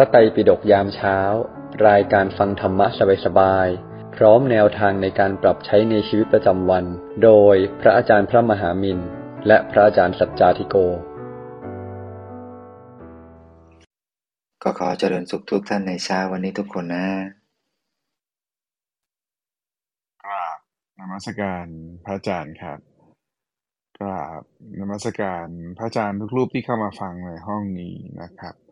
ระไตรปิฎกยามเช้า รายการฟังธรรมะสบายๆ พร้อมแนวทางในการปรับใช้ในชีวิตประจำวัน โดยพระอาจารย์พระมหามินและพระอาจารย์สัจจาธิโก ก็ขอเจริญสุขทุกท่านในเช้าวันนี้ทุกคนนะกราบนมัสการพระอาจารย์ครับกราบนมัสการพระอาจารย์ทุกรูปที่เข้ามาฟังในห้องนี้นะครับ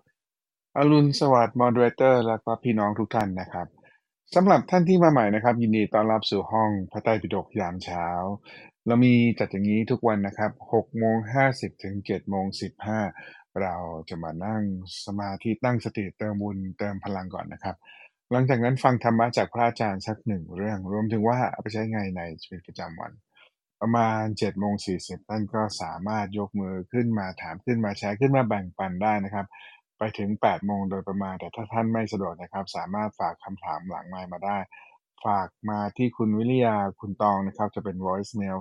อรุณสวัสดิ์มอดเรเตอร์ และก็พี่น้องทุกท่านนะครับสำหรับท่านที่มาใหม่นะครับ ยินดีต้อนรับสู่ห้องพระไตรปิฎกยามเช้า เรามีจัดอย่างนี้ทุกวันนะครับ6โมง50ถึง7โมง15 เราจะมานั่งสมาธิตั้งสติเติมบุญเติมพลังก่อนนะครับ หลังจากนั้นฟังธรรมะจากพระอาจารย์สักหนึ่งเรื่อง รวมถึงว่าเอาไปใช้ไงในชีวิตประจำวัน ประมาณ7โมง40ท่านก็สามารถยกมือขึ้นมาถามขึ้นมาแชร์ขึ้นมาแบ่งปันได้นะครับ ไปถึง 8 โมงโดยประมาณ แต่ถ้าท่านไม่สะดวกนะครับ สามารถฝากคำถามหลังไมค์มาได้ ฝากมาที่คุณวิริยาคุณตองนะครับ จะเป็น voice mail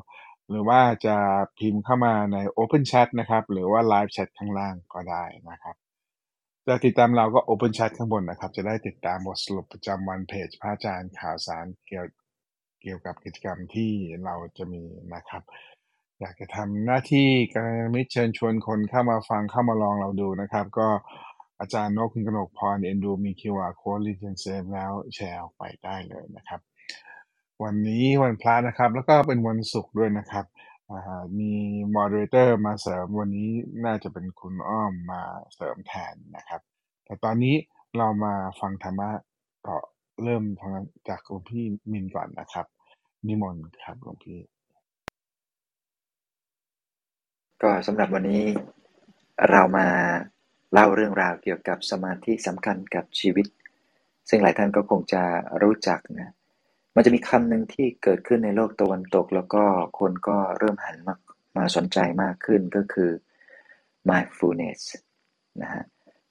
หรือว่าจะพิมพ์เข้ามาใน Open Chat นะครับ หรือว่า Live Chat ข้างล่างก็ได้นะครับ จะติดตามเราก็ Open Chat ข้างบนนะครับ จะได้ติดตามบทสรุปประจำวันเพจพระอาจารย์ข่าวสารเกี่ยวเกี่ยวกับกิจกรรมที่เราจะมีนะครับ อยากจะทำหน้าที่กัลยาณมิตรเชิญชวนคนเข้ามาฟังเข้ามาลองเราดูนะครับ ก็ อาจารย์นกคุณกนกพรเอ็นดูมี QR Code ลิงก์เซฟแล้วแชร์ออกไปได้เลยนะครับ วันนี้วันพระนะครับ แล้วก็เป็นวันศุกร์ด้วยนะครับมี moderator มาเสริมวันนี้น่าจะเป็นคุณอ้อมมาเสริมแทนนะครับ แต่ตอนนี้เรามาฟังธรรมะต่อเริ่มทางจากหลวงพี่มินก่อนนะครับ นิมนต์ครับหลวงพี่ ก็สำหรับวันนี้เรามา เล่าเรื่องราวเกี่ยวกับสมาธิสำคัญกับชีวิต ซึ่งหลายท่านก็คงจะรู้จักนะมันจะมีคำหนึ่งที่เกิดขึ้นในโลกตะวันตก แล้วก็คนก็เริ่มหันมามาสนใจมากขึ้นก็คือ mindfulness นะฮะ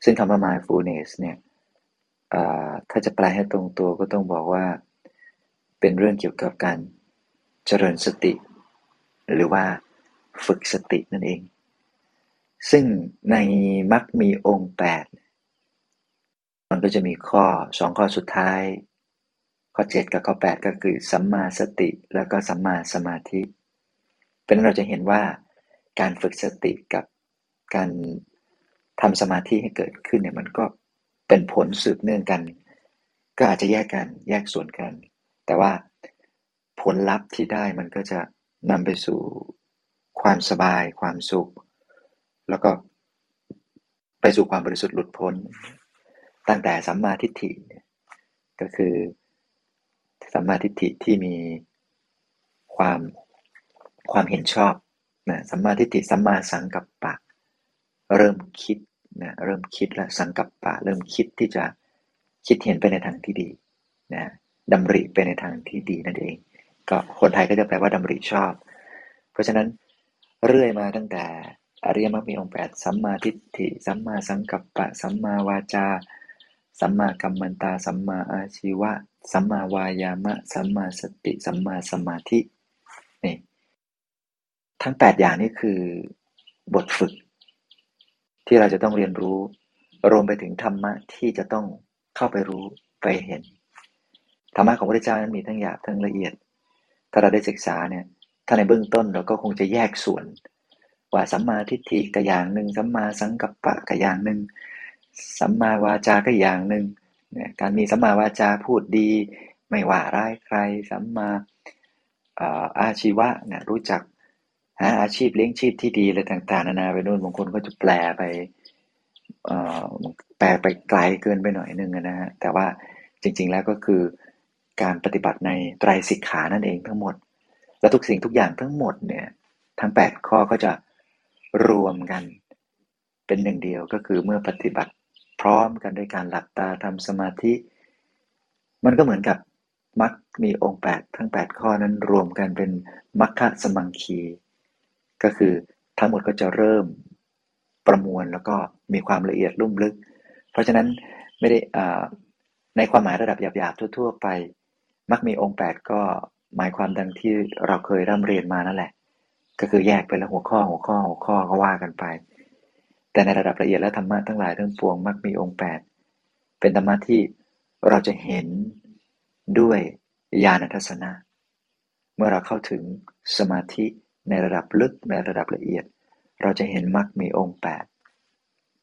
ซึ่งคำว่า mindfulness เนี่ยถ้าจะแปลให้ตรงตัวก็ต้องบอกว่าเป็นเรื่องเกี่ยวกับการเจริญสติ หรือว่าฝึกสตินั่นเอง ซึ่งในมักมีองค์ 8 มันก็จะมีข้อสองข้อสุดท้าย ข้อ 7 กับข้อ 8 ก็คือสัมมาสติแล้วก็สัมมาสมาธิ เป็นเราจะเห็นว่าการฝึกสติกับการทำสมาธิให้เกิดขึ้นเนี่ยมันก็เป็นผลสืบเนื่องกัน ก็อาจจะแยกกันแยกส่วนกัน แต่ว่าผลลัพธ์ที่ได้มันก็จะนำไปสู่ความสบายความสุข แล้วก็ไปสู่ความบริสุทธิ์หลุดพ้น ตั้งแต่สัมมาทิฏฐิเนี่ยก็คือสัมมาทิฏฐิที่มีความความเห็นชอบนะสัมมาทิฏฐิสัมมาสังกัปปะ เริ่มคิดนะเริ่มคิดและสังกัปปะ เริ่มคิดที่จะคิดเห็นไปในทางที่ดีนะดำริไปในทางที่ดีนั่นเอง ก็คนไทยก็จะแปลว่าดำริชอบ เพราะฉะนั้นเรื่อยมาตั้งแต่ อริยมรรคมีองค์แปดสัมมาทิฏฐิ สัมมาสังกัปปะ สัมมาวาจา สัมมากัมมันตา สัมมาอาชีวะ สัมมาวายามะ สัมมาสติ สัมมาสมาธิ นี่ ทั้งแปดอย่างนี้คือบทฝึก ที่เราจะต้องเรียนรู้ รวมไปถึงธรรมะที่จะต้องเข้าไปรู้ไปเห็น ธรรมะของพระเจ้านั้นมีทั้งหยาบทั้งละเอียด ถ้าเราได้ศึกษาเนี่ย ถ้าในเบื้องต้นเราก็คงจะแยกส่วน ว่าสัมมาทิฏฐิก็อย่างหนึ่งสัมมาสังกัปปะก็อย่างหนึ่งสัมมาวาจาก็อย่างหนึ่งเนี่ยการมีสัมมาวาจาพูดดี ไม่ว่าร้ายใครสัมมาอาชีวะเนี่ยรู้จักหาอาชีพเลี้ยงชีพที่ดีอะไรต่างๆนานาไปนู่นบางคนก็จะแปลไปแปลไปไกลเกินไปหน่อยนึงนะฮะแต่ว่าจริงๆแล้วก็คือการปฏิบัติในไตรสิกขานั่นเองทั้งหมด และทุกสิ่งทุกอย่างทั้งหมดเนี่ยทั้ง 8 ข้อก็จะ รวมกัน เป็นหนึ่งเดียวก็คือเมื่อปฏิบัติพร้อมกันด้วยการหลับตาทำสมาธิ มันก็เหมือนกับมักมีองค์ 8 ทั้ง 8 ข้อนั้นรวมกันเป็นมัคคะสมังคี ก็คือทั้งหมดก็จะเริ่มประมวลแล้วก็มีความละเอียดลุ่มลึก เพราะฉะนั้นไม่ได้อ่าในความหมายระดับหยาบๆทั่ว ๆ ไป มักมีองค์ 8 ก็หมายความดังที่เราเคยร่ำเรียนมานั่นแหละ ก็คือแยกเป็นละหัวข้อหัวข้อหัวข้อก็ว่ากันไป แต่ในระดับละเอียดและธรรมะทั้งหลายทั้งปวงมักมีองค์เป็นธรรมะที่เราจะเห็นด้วยญาณทัศนะ เมื่อเราเข้าถึงสมาธิในระดับลึกในระดับละเอียด เราจะเห็นมรรคมีองค์แปด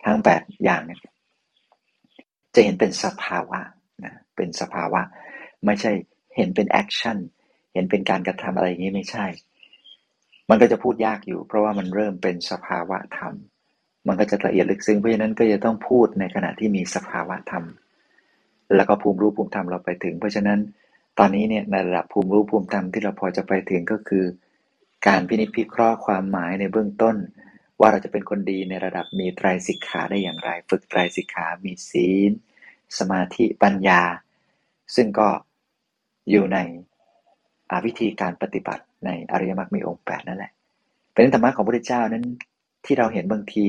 ทั้งแปดอย่างเนี่ยจะเห็นเป็นสภาวะนะเป็นสภาวะ ไม่ใช่เห็นเป็น action เห็นเป็นการกระทำอะไรอย่างนี้ไม่ใช่ มันก็จะพูดยากอยู่ เพราะว่ามันเริ่มเป็นสภาวะธรรม มันก็จะละเอียดลึกซึ้งเพราะฉะนั้นก็จะต้องพูดในขณะที่มีสภาวะธรรม แล้วก็ภูมิรู้ภูมิธรรมเราไปถึง เพราะฉะนั้นตอนนี้เนี่ยในระดับภูมิรู้ภูมิธรรมที่เราพอจะไปถึงก็คือ การพินิจพิเคราะห์ความหมายในเบื้องต้น ว่าเราจะเป็นคนดีในระดับมีไตรสิกขาได้อย่างไร ฝึกไตรสิกขามีศีล สมาธิปัญญา ซึ่งก็อยู่ในวิธีการปฏิบัติ ในอริยมรรคมีองค์แปดนั่นแหละ เป็นธรรมะของพระพุทธเจ้านั้นที่เราเห็นบางที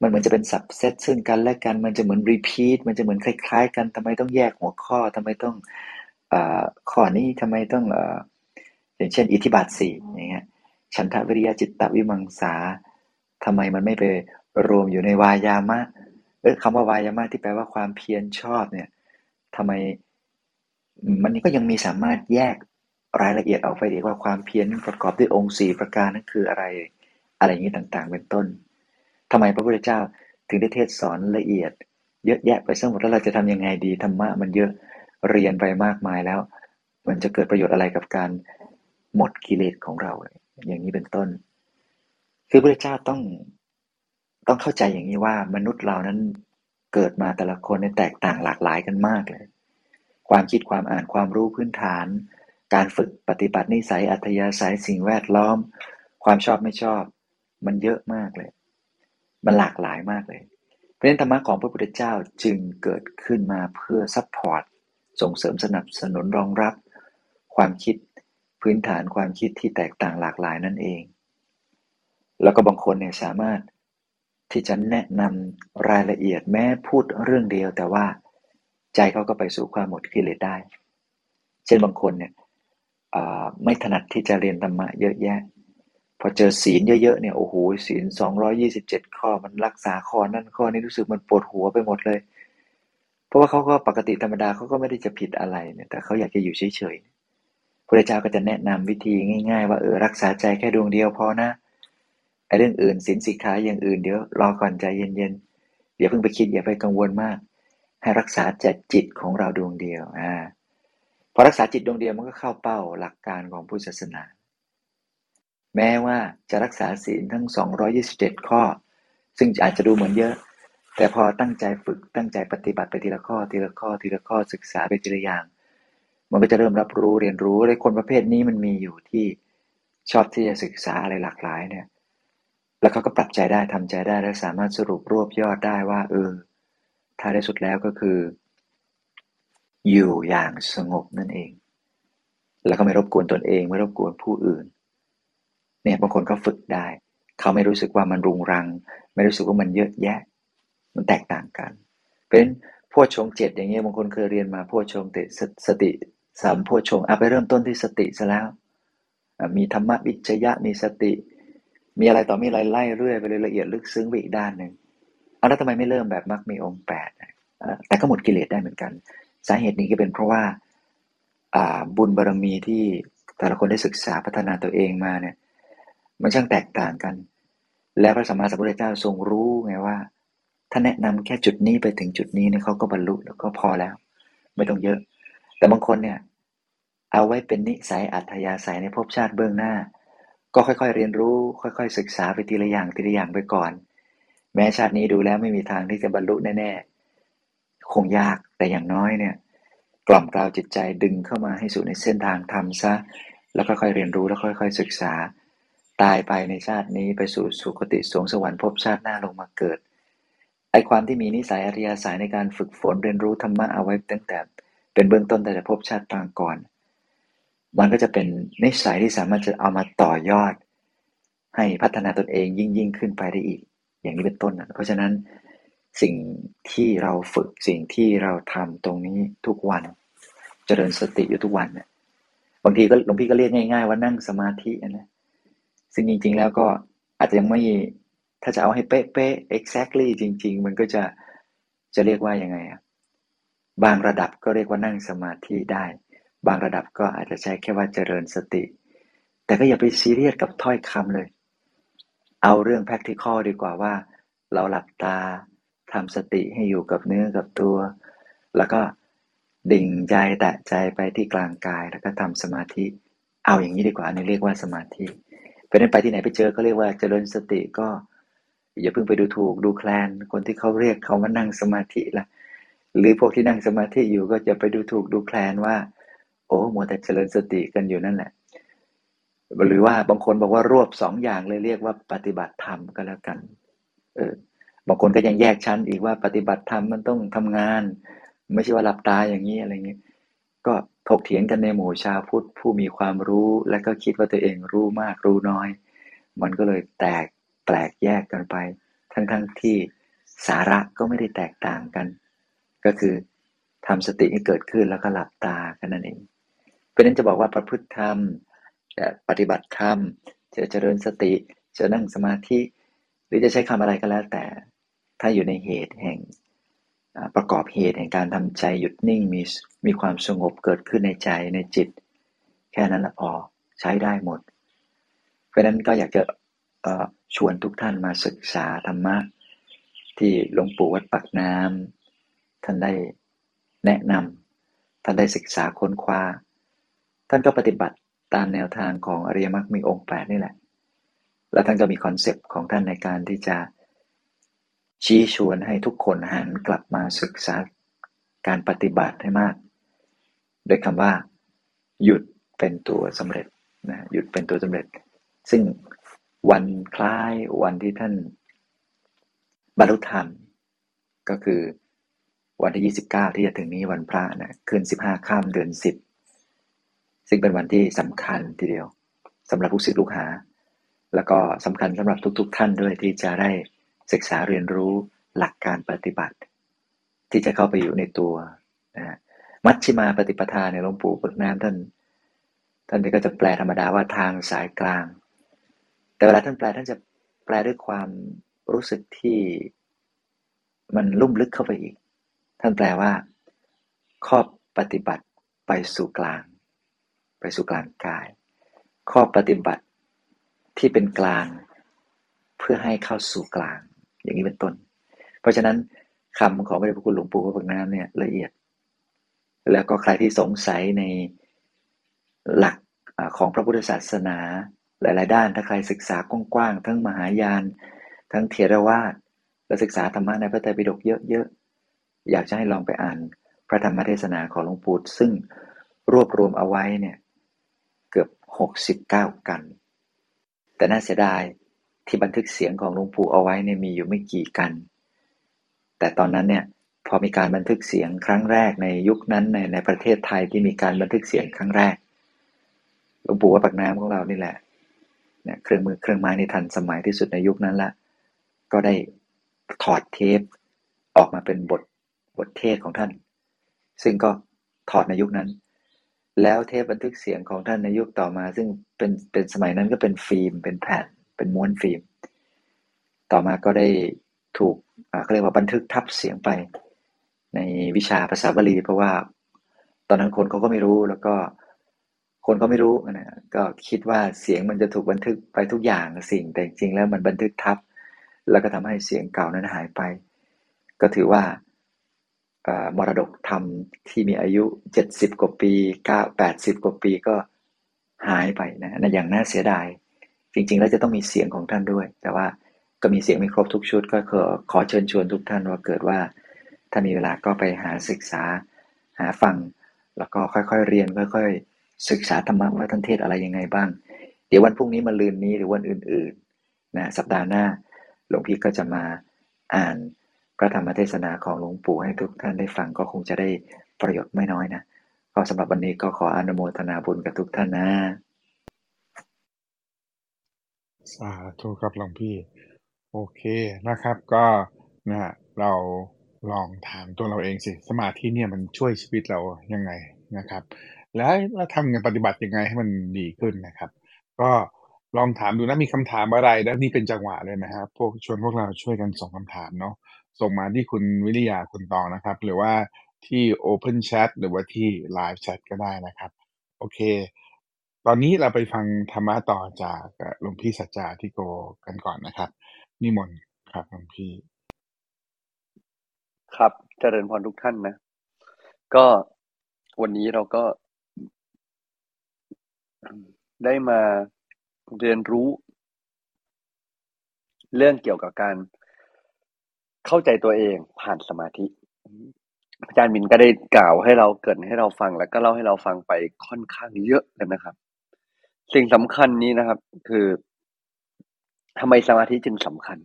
มันเหมือนจะเป็นสับเซตซึ่งกันและกันมันจะเหมือนรีพีทมันจะเหมือนคล้ายๆ กันทำไมต้องแยกหัวข้อทำไมต้องข้อนี้ทำไมต้องอย่างเช่น อิทธิบาทสี่อย่างเงี้ยฉันทะวิริยะจิตตวิมังสาทำไมมันไม่ไปรวมอยู่ในวายามะเออคำว่าวายามะที่แปลว่าความเพียรชอบเนี่ยทำไมมันก็ยังมีสามารถแยก รายละเอียดออกไปอีกว่าความเพียรประกอบด้วยองค์สี่ประการนั้นคืออะไร อะไรอย่างนี้ต่างๆ เป็นต้นทำไมพระพุทธเจ้าถึงได้เทศสอนละเอียด เยอะแยะไปทั้งหมดแล้วเราจะทำยังไงดีธรรมะมันเยอะเรียนไปมากมายแล้ว มันจะเกิดประโยชน์อะไรกับการหมดกิเลสของเรา อย่างนี้เป็นต้น คือพระเจ้าต้องต้องเข้าใจอย่างนี้ว่ามนุษย์เรานั้นเกิดมาแต่ละคนในแตกต่างหลากหลายกันมากเลย ความคิดความอ่านความรู้พื้นฐาน การฝึกปฏิบัตินิสัยอัธยาศัยสิ่งแวดล้อม ความชอบไม่ชอบ มันเยอะมากเลย มันหลากหลายมากเลยเพราะนั้นธรรมะของพระพุทธเจ้าจึงเกิดขึ้นมาเพื่อ support ส่งเสริมสนับสนุนรองรับ ความคิดพื้นฐานความคิดที่แตกต่างหลากหลายนั่นเอง แล้วก็บางคนเนี่ยสามารถที่จะแนะนำรายละเอียดแม้พูดเรื่องเดียว แต่ว่าใจเขาก็ไปสู่ความหมดกิเลสได้ เช่นบางคนเนี่ย ไม่ถนัดที่จะเรียนธรรมะเยอะแยะ พอเจอศีลเยอะๆเนี่ยโอ้โหศีลสองร้อยี่สิบเจ็ดข้อมันรักษาข้อนั่นข้อนี้รู้สึกมันปวดหัวไปหมดเลย เพราะว่าเขาก็ปกติธรรมดาเขาก็ไม่ได้จะผิดอะไรเนี่ยแต่เขาอยากจะอยู่เฉยๆพระเจ้าก็จะแนะนำวิธีง่ายๆ ว่าเออรักษาใจแค่ดวงเดียวพอนะไอ้เรื่องอื่นศีลสิกขาอย่างอื่นเดี๋ยวรอก่อนใจเย็นๆอย่าเพิ่งไปคิดอย่าไปกังวลมาก ให้รักษาใจจิตของเราดวงเดียวอ่า พอรักษาจิตดวงเดียวมันก็เข้าเป้าหลักการของพุทธศาสนา แม้ว่าจะรักษาศีลทั้ง 227 ข้อ ซึ่งอาจจะดูเหมือนเยอะ แต่พอตั้งใจฝึกตั้งใจปฏิบัติไปทีละข้อทีละข้อทีละข้อศึกษาไปทีละอย่าง มันก็จะเริ่มรับรู้เรียนรู้เลยคนประเภทนี้มันมีอยู่ที่ชอบที่จะศึกษาอะไรหลากหลายเนี่ยแล้วเขาก็ปรับใจได้ทำใจได้และสามารถสรุปรวบยอดได้ว่าเออท้ายสุดแล้วก็คือ อยู่อย่างสงบนั่นเอง แล้วก็ไม่รบกวนตนเอง ไม่รบกวนผู้อื่น เนี่ยบางคนก็ฝึกได้ เขาไม่รู้สึกว่ามันรุงรัง ไม่รู้สึกว่ามันเยอะแยะ มันแตกต่างกันเป็นพวชงเจ็ดอย่างเงี้ยบางคนเคยเรียนมาพวชงเตสติสามพวชงเอาไปเริ่มต้นที่สติซะแล้ว มีธรรมะวิจยะมีสติ มีอะไรต่อมีอะไรไล่เรื่อยไปเลยละเอียดลึกซึ้งไปอีกด้านหนึ่งเอาแล้วทำไมไม่เริ่มแบบมรรคมีองค์แปดแต่ก็หมดกิเลสได้เหมือนกัน สาเหตุนี้ก็เป็นเพราะว่าบุญบารรมีที่แต่ละคนได้ศึกษาพัฒนาตัวเองมาเนี่ยมันช่างแตกต่างกัน และพระสัมมาสัมพุทธเจ้าทรงรู้ไงว่าถ้าแนะนำแค่จุดนี้ไปถึงจุดนี้เนี่ยเขาก็บรรลุแล้วก็พอแล้ว ไม่ต้องเยอะ แต่บางคนเนี่ยเอาไว้เป็นนิสัยอัธยาศัยในภพชาติเบื้องหน้า ก็ค่อยๆเรียนรู้ ค่อย ๆ ศึกษาไปทีละอย่างทีละอย่างไปก่อน แม้ชาตินี้ดูแล้วไม่มีทางที่จะบรรลุแน่ๆ คงยากแต่อย่างน้อยเนี่ยกล่อมกล่าวจิตใจดึงเข้ามาให้สู่ในเส้นทางธรรมซะ แล้วก็ค่อยเรียนรู้แล้วค่อย ๆ ศึกษา ตายไปในชาตินี้ไปสู่สุคติสวงสวรรค์พบชาติหน้าลงมาเกิดไอความที่มีนิสัยอริยสัยในการฝึกฝนเรียนรู้ธรรมะเอาไว้ตั้งแต่ เป็นเบื้องต้นแต่จะพบชาติปางก่อน มันก็จะเป็นนิสัยที่สามารถจะเอามาต่อยอด ให้พัฒนาตนเองยิ่งยิ่งขึ้นไปได้อีก อย่างนี้เป็นต้นนะเพราะฉะนั้น สิ่งที่เราฝึกสิ่งที่เราทำตรงนี้ทุกวันจเจริญสติอยู่ทุกวันเนี่ยบางทีก็หลวงพี่ก็เรียกง่ายๆว่านั่งสมาธินะซึ่งจริง ๆ แล้วก็อาจจะยังไม่ถ้าจะเอาให้เป๊ะๆ exactly จริง ๆ มันก็จะจะเรียกว่ายังไงอะบางระดับก็เรียกว่านั่งสมาธิได้ บางระดับก็อาจจะใช้แค่ว่าเจริญสติ แต่ก็อย่าไปซีเรียสกับถ้อยคำเลย เอาเรื่อง practical ดีกว่าว่า เราหลับตา ทำสติให้อยู่กับเนื้อกับตัว แล้วก็ดิ่งใจแตะใจไปที่กลางกาย แล้วก็ทำสมาธิ เอาอย่างนี้ดีกว่าอันนี้เรียกว่าสมาธิ เพราะนั้นไปที่ไหนไปเจอก็เรียกว่าเจริญสติก็ อย่าเพิ่งไปดูถูกดูแคลน คนที่เขาเรียกเขาว่านั่งสมาธิละหรือพวกที่นั่งสมาธิอยู่ก็จะไปดูถูกดูแคลนว่า โอ้โมัวแต่เจริญสติกันอยู่นั่นแหละ หรือว่าบางคนบอกว่ารวบสองอย่างเลยเรียกว่าปฏิบัติธรรมก็แล้วกัน เออ บางคนก็ยังแยกชั้นอีกว่าปฏิบัติธรรมมันต้องทำงาน ไม่ใช่ว่าหลับตาอย่างนี้อะไรเงี้ยก็ถกเถียงกันในหมู่ชาวพุทธผู้มีความรู้ และก็คิดว่าตัวเองรู้มากรู้น้อย มันก็เลยแตกแปลกแยกกันไป ทั้งๆทที่สาระก็ไม่ได้แตกต่างกัน ก็คือทำสติให้เกิดขึ้นแล้วก็หลับตากันนั่นเอง เพราะนั้นจะบอกว่าประพฤติธรรมจะปฏิบัติธรรมจะเจริญสติจะนั่งสมาธิ หรือจะใช้คำอะไรก็แล้วแต่ ถ้าอยู่ในเหตุแห่งประกอบเหตุแห่งการทำใจหยุดนิ่งมีมีความสงบเกิดขึ้นในใจในจิต แค่นั้นละพอใช้ได้หมด เพราะนั้นก็อยากจะชวนทุกท่านมาศึกษาธรรมะที่หลวงปู่วัดปากน้ำท่านได้แนะนำท่านได้ศึกษาค้นคว้า ท่านก็ปฏิบัติตามแนวทางของอริยมรรคมีองค์แปดนี่แหละ แล้วท่านก็มี concept ของท่านในการที่จะ ชี้ชวนให้ทุกคนหันกลับมาศึกษาการปฏิบัติให้มาก โดยคำว่า หยุดเป็นตัวสำเร็จนะหยุดเป็นตัวสำเร็จ ซึ่งวันคล้ายวันที่ท่านบรรลุธรรม ก็คือวันที่ 29 ที่จะถึงนี้วันพระนะคืน15 ข้ามเดือน 10 ซึ่งเป็นวันที่สำคัญทีเดียวสำหรับผู้ศิษย์ลูกหา แล้วก็สำคัญสำหรับทุก ๆ ท่านด้วยที่จะได้ ศึกษาเรียนรู้หลักการปฏิบัติ ที่จะเข้าไปอยู่ในตัวนะมัชชิมาปฏิปทาเนี่ยหลวงปู่ปึกน้ำท่าน ท่านก็จะแปลธรรมดาว่าทางสายกลาง แต่เวลาท่านแปลท่านจะแปลด้วยความรู้สึกที่มันลุ่มลึกเข้าไปอีก ท่านแปลว่า ข้อปฏิบัติไปสู่กลาง ไปสู่กลางกาย ข้อปฏิบัติที่เป็นกลาง เพื่อให้เข้าสู่กลาง อย่างนี้เป็นต้น เพราะฉะนั้นคำของพระเดชพระคุณหลวงปู่พระบักน้ำเนี่ยละเอียด แล้วก็ใครที่สงสัยในหลักของพระพุทธศาสนาหลาย ๆ ด้านถ้าใครศึกษากว้าง ๆ ทั้งมหายาน ทั้งเทรวาสและศึกษาธรรมะในพระไตรปิฎกเยอะ ๆ อยากจะให้ลองไปอ่านพระธรรมเทศนาของหลวงปู่ซึ่งรวบรวมเอาไว้เนี่ยเกือบ 69 กัน แต่น่าเสียดาย ที่บันทึกเสียงของหลวงปู่เอาไว้เนี่ยมีอยู่ไม่กี่กัน แต่ตอนนั้นเนี่ยพอมีการบันทึกเสียงครั้งแรกในยุคนั้นในในประเทศไทยที่มีการบันทึกเสียงครั้งแรกหลวงปู่วัดปากน้ำของเรานี่แหละเนี่ยเครื่องมือเครื่องไม้ในทันสมัยที่สุดในยุคนั้นละก็ได้ถอดเทปออกมาเป็นบทบทเทศของท่าน ซึ่งก็ถอดในยุคนั้น แล้วเทปบันทึกเสียงของท่านในยุคต่อมา ซึ่งเป็นเป็นสมัยนั้นก็เป็นฟิล์มเป็นแผ่น เป็นม้วนฟิล์ม ต่อมาก็ได้ถูกเขาเรียกว่าบันทึกทับเสียงไป ในวิชาภาษาบาลี เพราะว่าตอนนั้นคนเขาก็ไม่รู้แล้วก็คนก็ไม่รู้นะก็คิดว่าเสียงมันจะถูกบันทึกไปทุกอย่างสิ่งแต่จริงแล้วมันบันทึกทับ แล้วก็ทำให้เสียงเก่านั้นหายไป ก็ถือว่ามรดกธรรมที่มีอายุ 70 กว่าปี9 80 กว่าปีก็หายไปนะนะอย่างน่าเสียดาย จริงๆ แล้วจะต้องมีเสียงของท่านด้วย แต่ว่าก็มีเสียงไม่ครบทุกชุด ก็ขอขอเชิญชวนทุกท่านว่าเกิดว่า ถ้ามีเวลาก็ไปหาศึกษาหาฟัง แล้วก็ค่อยๆเรียนค่อยๆ ศึกษาธรรมะว่าท่านเทศอะไรยังไงบ้าง เดี๋ยววันพรุ่งนี้มาลืนนี้หรือวันอื่นๆนะสัปดาห์หน้าหลวงพี่ก็จะมาอ่านพระธรรมเทศนาของหลวงปู่ให้ทุกท่านได้ฟังก็คงจะได้ประโยชน์ไม่น้อยนะก็สำหรับวันนี้ก็ขออนุโมทนาบุญกับทุกท่านนะ สาธุครับหลวงพี่ โอเคนะครับ ก็นะฮะเราลองถามตัวเราเองสิ สมาธิเนี่ยมันช่วยชีวิตเรายังไงนะครับ แล้วเราทำงานปฏิบัติยังไงให้มันดีขึ้นนะครับ ก็ลองถามดูนะมีคำถามอะไรแล้วนี่เป็นจังหวะเลยนะครับ พวกชวนพวกเราช่วยกันส่งคำถามเนาะส่งมาที่คุณวิริยาคุณตองนะครับ หรือว่าที่ Open Chat หรือว่าที่ Live Chat ก็ได้นะครับ โอเค ตอนนี้เราไปฟังธรรมะต่อจากหลวงพี่สัจจาที่โกกันก่อนนะครับ นิมนต์ครับหลวงพี่ ครับเจริญพรทุกท่านนะ ก็วันนี้เราก็ได้มาเรียนรู้ เรื่องเกี่ยวกับการเข้าใจตัวเองผ่านสมาธิ อาจารย์มินก็ได้กล่าวให้เราเกิดให้เราฟังแล้วก็เล่าให้เราฟังไปค่อนข้างเยอะเลยนะครับ สิ่งสำคัญนี้นะครับ คือทำไมสมาธิจึงสำคัญ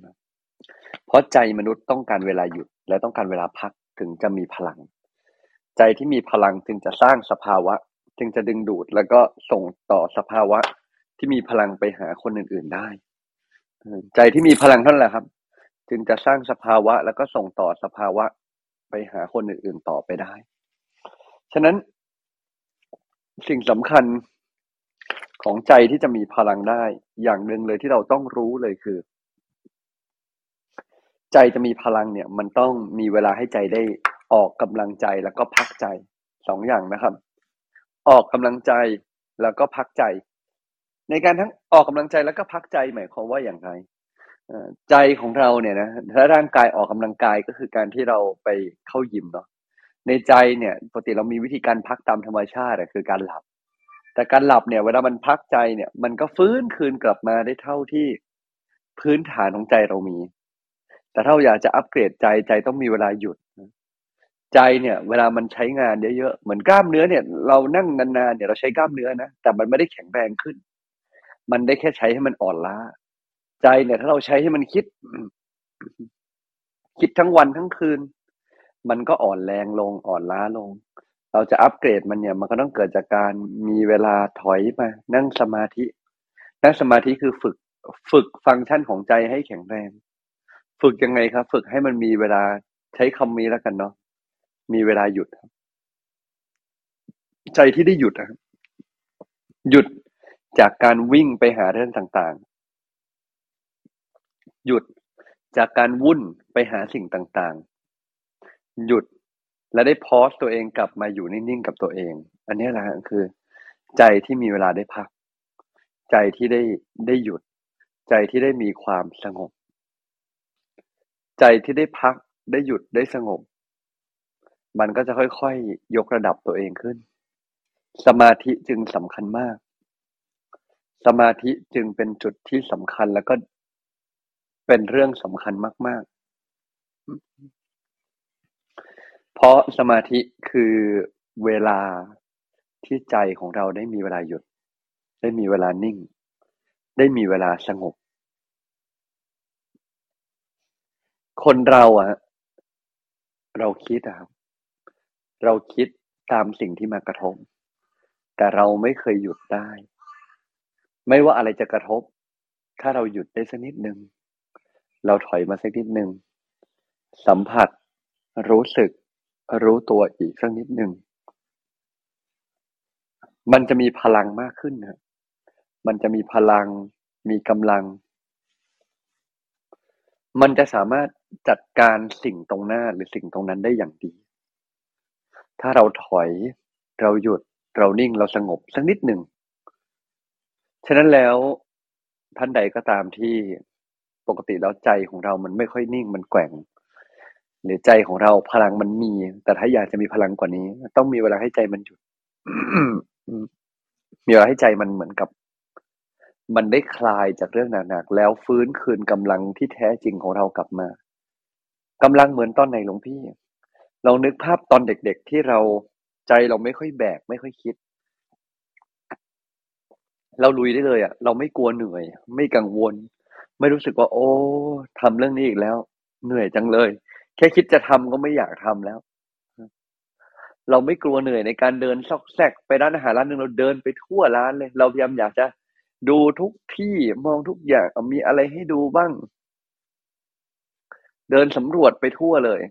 เพราะใจมนุษย์ต้องการเวลาหยุด และต้องการเวลาพักถึงจะมีพลัง ใจที่มีพลังจึงจะสร้างสภาวะ จึงจะดึงดูด แล้วก็ส่งต่อสภาวะที่มีพลังไปหาคนอื่น ๆได้ ใจที่มีพลังเท่านั้นแหละครับ จึงจะสร้างสภาวะ แล้วก็ส่งต่อสภาวะไปหาคนอื่น ๆ ต่อไปได้ ฉะนั้นสิ่งสำคัญ ของใจที่จะมีพลังได้ อย่างหนึ่งเลยที่เราต้องรู้เลยคือ ใจจะมีพลังเนี่ย มันต้องมีเวลาให้ใจได้ออกกำลังใจแล้วก็พักใจสองอย่างนะครับ ออกกำลังใจแล้วก็พักใจ ในการทั้งออกกำลังใจแล้วก็พักใจหมายความว่าอย่างไรใจของเราเนี่ยนะถ้าร่างกายออกกำลังกายก็คือการที่เราไปเข้ายิมเนาะในใจเนี่ยปกติเรามีวิธีการพักตามธรรมชาติคือการหลับ แต่การหลับเนี่ย เวลามันพักใจเนี่ย มันก็ฟื้นคืนกลับมาได้เท่าที่พื้นฐานของใจเรามี แต่ถ้าเราอยากจะอัปเกรดใจใจต้องมีเวลาหยุด ใจเนี่ย เวลามันใช้งานเยอะๆเหมือนกล้ามเนื้อเนี่ย เรานั่งนานๆเนี่ยเราใช้กล้ามเนื้อนะแต่มันไม่ได้แข็งแรงขึ้น มันได้แค่ใช้ให้มันอ่อนล้า ใจเนี่ยถ้าเราใช้ให้มันคิด คิดทั้งวันทั้งคืน มันก็อ่อนแรงลงอ่อนล้าลง เราจะอัปเกรดมันเนี่ย มันก็ต้องเกิดจากการมีเวลาถอยมา นั่งสมาธิ นั่งสมาธิคือฝึกฝึกฟังก์ชันของใจให้แข็งแรง ฝึกยังไงครับ ฝึกให้มันมีเวลาใช้คำนี้แล้วกันเนาะมีเวลาหยุดครับ ใจที่ได้หยุดครับหยุดจากการวิ่งไปหาเรื่องต่างหยุดจากการวุ่นไปหาสิ่งต่างๆ หยุด และได้พอสตัวเองกลับมาอยู่นิ่งๆกับตัวเอง อันนี้แหละคือ ใจที่มีเวลาได้พัก ใจที่ได้ได้หยุด ใจที่ได้มีความสงบ ใจที่ได้พักได้หยุดได้สงบ มันก็จะค่อยๆยกระดับตัวเองขึ้น สมาธิจึงสำคัญมาก สมาธิจึงเป็นจุดที่สำคัญแล้วก็เป็นเรื่องสำคัญมาก ๆ เพราะสมาธิคือเวลาที่ใจของเราได้มีเวลาหยุด ได้มีเวลานิ่ง ได้มีเวลาสงบ คนเราอะเราคิดอะเราคิดตามสิ่งที่มากระทบ แต่เราไม่เคยหยุดได้ ไม่ว่าอะไรจะกระทบ ถ้าเราหยุดได้สักนิดหนึ่งเราถอยมาสักนิดหนึ่งสัมผัสรู้สึก รู้ตัวอีกสักนิดหนึ่ง มันจะมีพลังมากขึ้นนะมันจะมีพลัง มีกำลัง มันจะสามารถจัดการสิ่งตรงหน้าหรือสิ่งตรงนั้นได้อย่างดี ถ้าเราถอย เราหยุด เรานิ่ง เราสงบสักนิดหนึ่ง ฉะนั้นแล้วท่านใดก็ตามที่ปกติแล้วใจของเรามันไม่ค่อยนิ่ง มันแกว่ง หรือใจของเราพลังมันมี แต่ถ้าอยากจะมีพลังกว่านี้ ต้องมีเวลาให้ใจมันหยุดมีเวลาให้ใจมันเหมือนกับ มันได้คลายจากเรื่องหนักๆแล้วฟื้นคืนกำลังที่แท้จริงของเรากลับมากำลังเหมือนตอนไหนหลวงพี่ลองนึกภาพตอนเด็ก ๆ ที่เราใจเราไม่ค่อยแบก ไม่ค่อยคิด เราลุยได้เลยอะ เราไม่กลัวเหนื่อย ไม่กังวล ไม่รู้สึกว่า โอ้ทำเรื่องนี้อีกแล้ว เหนื่อยจังเลย แค่คิดจะทำก็ไม่อยากทำแล้ว เราไม่กลัวเหนื่อยในการเดินซอกแซกไปร้านอาหารร้านหนึ่งเราเดินไปทั่วร้านเลย เราพยายามอยากจะดูทุกที่มองทุกอย่างมีอะไรให้ดูบ้าง เดินสำรวจไปทั่วเลย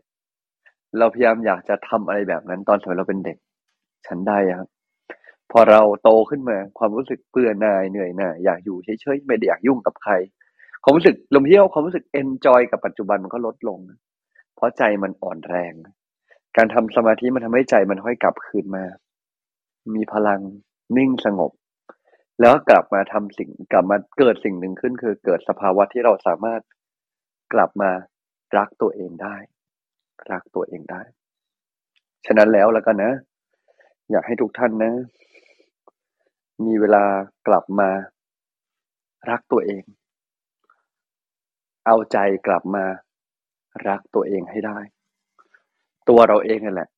เราพยายามอยากจะทำอะไรแบบนั้นตอนสมัยเราเป็นเด็ก ฉันได้ครับ พอเราโตขึ้นมา ความรู้สึกเบื่อหน่ายเหนื่อยหน่ายอยากอยู่เฉยๆไม่ได้อยากยุ่งกับใครความรู้สึกลมเที่ยวความรู้สึก enjoy กับปัจจุบันมันก็ลดลง เพราะใจมันอ่อนแรง การทำสมาธิมันทำให้ใจมันค่อยกลับคืนมา มีพลังนิ่งสงบ แล้วกลับมาทำสิ่งกลับมาเกิดสิ่งหนึ่งขึ้น คือเกิดสภาวะที่เราสามารถกลับมารักตัวเองได้ รักตัวเองได้ ฉะนั้นแล้วแล้วกันนะ อยากให้ทุกท่านนะ มีเวลากลับมารักตัวเอง เอาใจกลับมา รักตัวเองให้ได้ ตัวเราเองนั่นแหละ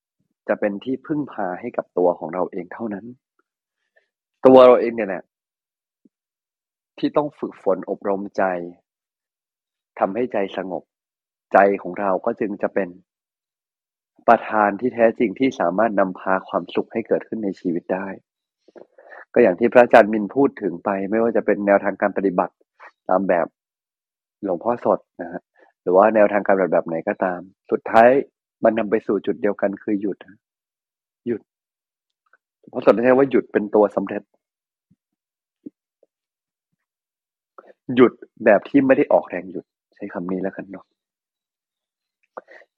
จะเป็นที่พึ่งพาให้กับตัวของเราเองเท่านั้น ตัวเราเองเนี่ยแหละที่ต้องฝึกฝนอบรมใจทำให้ใจสงบ ใจของเราก็จึงจะเป็นประธานที่แท้จริงที่สามารถนำพาความสุขให้เกิดขึ้นในชีวิตได้ ก็อย่างที่พระอาจารย์มินพูดถึงไป ไม่ว่าจะเป็นแนวทางการปฏิบัติตามแบบหลวงพ่อสดนะฮะ รือว่าแนวทางการปฏิบัติแบบไหนก็ตาม สุดท้ายมันนำไปสู่จุดเดียวกันคือหยุด หยุด เพราะสดใช้ว่าหยุดเป็นตัวสำเร็จ หยุดแบบที่ไม่ได้ออกแรงหยุด ใช้คำนี้แล้วกันเนาะ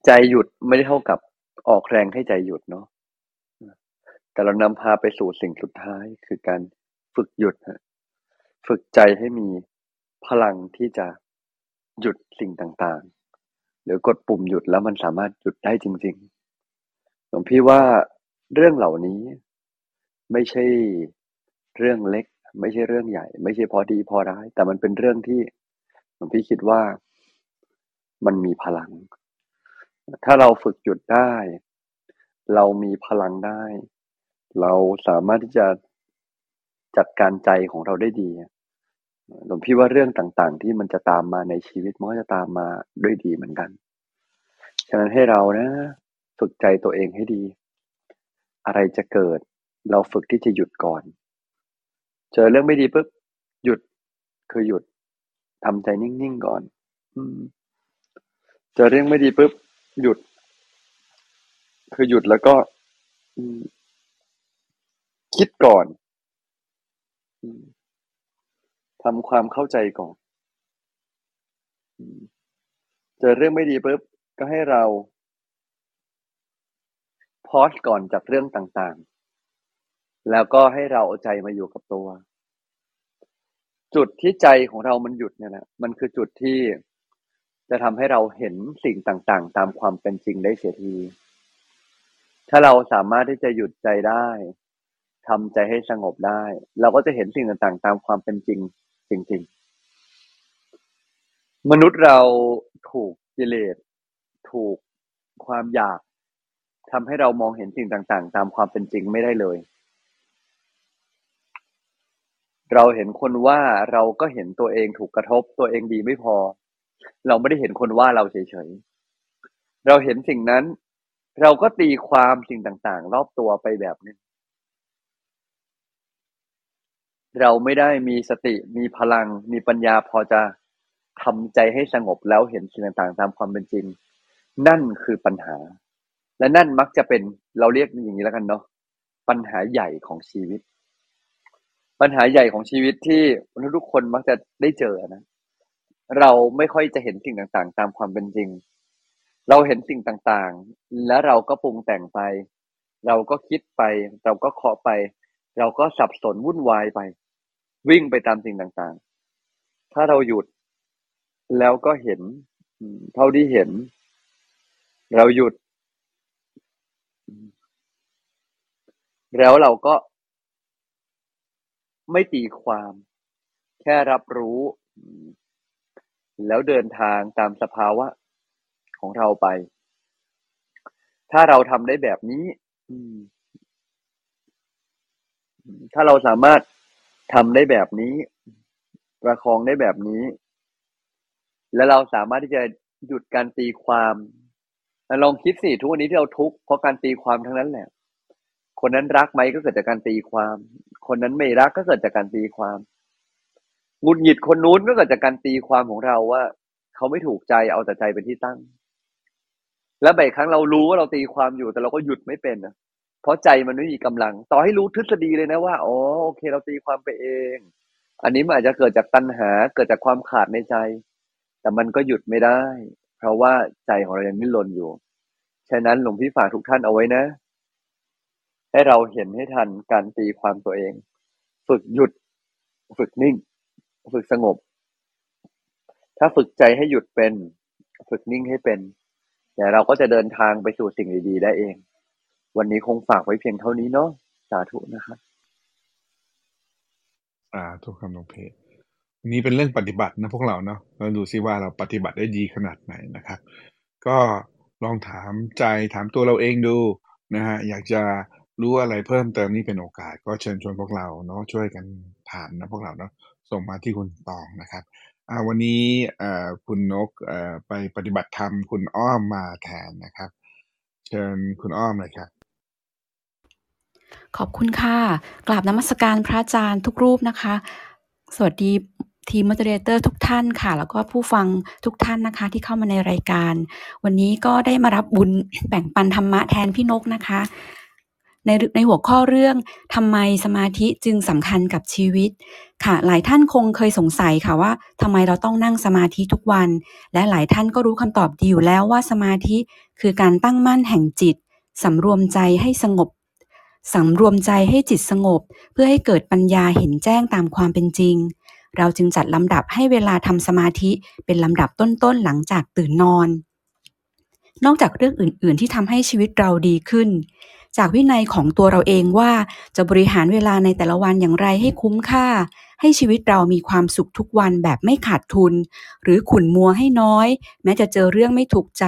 ใจหยุดไม่ได้เท่ากับออกแรงให้ใจหยุดเนาะแต่เรานำพาไปสู่สิ่งสุดท้ายคือการฝึกหยุดฝึกใจให้มีพลังที่จะ หยุดสิ่งต่างๆ หรือกดปุ่มหยุดแล้วมันสามารถหยุดได้จริงๆหลวงพี่ว่าเรื่องเหล่านี้ไม่ใช่เรื่องเล็ก ไม่ใช่เรื่องใหญ่ ไม่ใช่พอดีพอร้าย แต่มันเป็นเรื่องที่หลวงพี่คิดว่ามันมีพลัง ถ้าเราฝึกหยุดได้ เรามีพลังได้ เราสามารถที่จะจัดการใจของเราได้ดี หลวงพี่ว่าเรื่องต่างๆ ที่มันจะตามมาในชีวิตมันก็จะตามมาด้วยดีเหมือนกัน ฉะนั้นให้เรานะ ฝึกใจตัวเองให้ดี อะไรจะเกิด เราฝึกที่จะหยุดก่อน เจอเรื่องไม่ดีปุ๊บหยุดคือหยุดทำใจนิ่งๆก่อนเจอเรื่องไม่ดีปุ๊บหยุด คือหยุดแล้วก็คิดก่อน ทำความเข้าใจก่อนเจอเรื่องไม่ดีปุ๊บก็ให้เราพอสก่อนจากเรื่องต่างๆ แล้วก็ให้เราเอาใจมาอยู่กับตัว จุดที่ใจของเรามันหยุดเนี่ยนะมันคือจุดที่จะทำให้เราเห็นสิ่งต่างๆ ตามความเป็นจริงได้เสียที ถ้าเราสามารถที่จะหยุดใจได้ทำใจให้สงบได้ เราก็จะเห็นสิ่งต่างๆ ตามความเป็นจริง จริง ๆ มนุษย์เราถูกกิเลสถูกความอยากทำให้เรามองเห็นสิ่งต่าง ๆ ตามความเป็นจริงไม่ได้เลย เราเห็นคนว่าเราก็เห็นตัวเองถูกกระทบตัวเองดีไม่พอ เราไม่ได้เห็นคนว่าเราเฉย ๆ เราเห็นสิ่งนั้น เราก็ตีความสิ่งต่าง ๆ รอบตัวไปแบบนึง เราไม่ได้มีสติมีพลัง มีปัญญาพอจะทำใจให้สงบแล้วเห็นสิ่งต่างๆ ตามความเป็นจริง นั่นคือปัญหา และนั่นมักจะเป็นเราเรียกอย่างนี้แล้วกันเนาะปัญหาใหญ่ของชีวิต ปัญหาใหญ่ของชีวิตที่ทุกคนมักจะได้เจอนะ เราไม่ค่อยจะเห็นสิ่งต่างๆ ตามความเป็นจริง เราเห็นสิ่งต่างๆ แล้วเราก็ปรุงแต่งไป เราก็คิดไป เราก็เคาะไป เราก็สับสนวุ่นวายไป วิ่งไปตามสิ่งต่างๆ ถ้าเราหยุดแล้วก็เห็นเท่าที่เห็น เราหยุด แล้วเราก็ไม่ตีความ แค่รับรู้ แล้วเดินทางตามสภาวะของเราไป ถ้าเราทำได้แบบนี้ ถ้าเราสามารถ ทำได้แบบนี้ ประคองได้แบบนี้ แล้วเราสามารถที่จะหยุดการตีความลองคิดสิทุกวันนี้ที่เราทุกข์เพราะการตีความทั้งนั้นแหละ คนนั้นรักไหมก็เกิดจากการตีความ คนนั้นไม่รักก็เกิดจากการตีความหงุดหงิดคนนู้นก็เกิดจากการตีความของเราว่า เขาไม่ถูกใจเอาแต่ใจเป็นที่ตั้ง แล้วบ่อยครั้งเรารู้ว่าเราตีความอยู่ แต่เราก็หยุดไม่เป็นนะ เพราะใจมันไม่มีกำลัง ต่อให้รู้ทฤษฎีเลยนะว่าอ๋อโอเค เราตีความไปเอง อันนี้มันอาจจะเกิดจากตัณหาเกิดจากความขาดในใจ แต่มันก็หยุดไม่ได้ เพราะว่าใจของเรายังนิ่ลนอยู่ฉะนั้นหลวงพี่ฝากทุกท่านเอาไว้นะ ให้เราเห็นให้ทันการตีความตัวเอง ฝึกหยุด ฝึกนิ่ง ฝึกสงบ ถ้าฝึกใจให้หยุดเป็น ฝึกนิ่งให้เป็นเดี๋ยวเราก็จะเดินทางไปสู่สิ่งดีๆได้เอง วันนี้คงฝากไว้เพียงเท่านี้เนาะสาธุนะครับอ่าทุกคำลงเพจนี้เป็นเรื่องปฏิบัตินะพวกเราเนาะเราดูซิว่าเราปฏิบัติได้ดีขนาดไหนนะครับ ก็ลองถามใจถามตัวเราเองดูนะฮะอยากจะรู้อะไรเพิ่มเติมนี่เป็นโอกาส ก็เชิญชวนพวกเราเนาะช่วยกันถามนะพวกเราเนาะส่งมาที่คุณตองนะครับวันนี้คุณนกไปปฏิบัติธรรมคุณอ้อมมาแทนนะครับ เชิญคุณอ้อมเลยครับ ขอบคุณค่ะ กราบนมัสการพระอาจารย์ทุกรูปนะคะ สวัสดีทีมมอเตอร์เตอร์ทุกท่านค่ะ แล้วก็ผู้ฟังทุกท่านนะคะ ที่เข้ามาในรายการ วันนี้ก็ได้มารับบุญแบ่งปันธรรมะแทนพี่นกนะคะ ในในหัวข้อเรื่องทำไมสมาธิจึงสำคัญกับชีวิตค่ะ หลายท่านคงเคยสงสัยค่ะว่าทำไมเราต้องนั่งสมาธิทุกวัน และหลายท่านก็รู้คำตอบดีอยู่แล้วว่าสมาธิคือการตั้งมั่นแห่งจิตสำรวมใจให้สงบ สำรวมใจให้จิตสงบ เพื่อให้เกิดปัญญาเห็นแจ้งตามความเป็นจริง เราจึงจัดลำดับให้เวลาทำสมาธิเป็นลำดับต้นๆหลังจากตื่นนอน นอกจากเรื่องอื่น ๆ ที่ทำให้ชีวิตเราดีขึ้น จากวินัยของตัวเราเองว่าจะบริหารเวลาในแต่ละวันอย่างไรให้คุ้มค่า ให้ชีวิตเรามีความสุขทุกวันแบบไม่ขาดทุน หรือขุนมัวให้น้อย แม้จะเจอเรื่องไม่ถูกใจ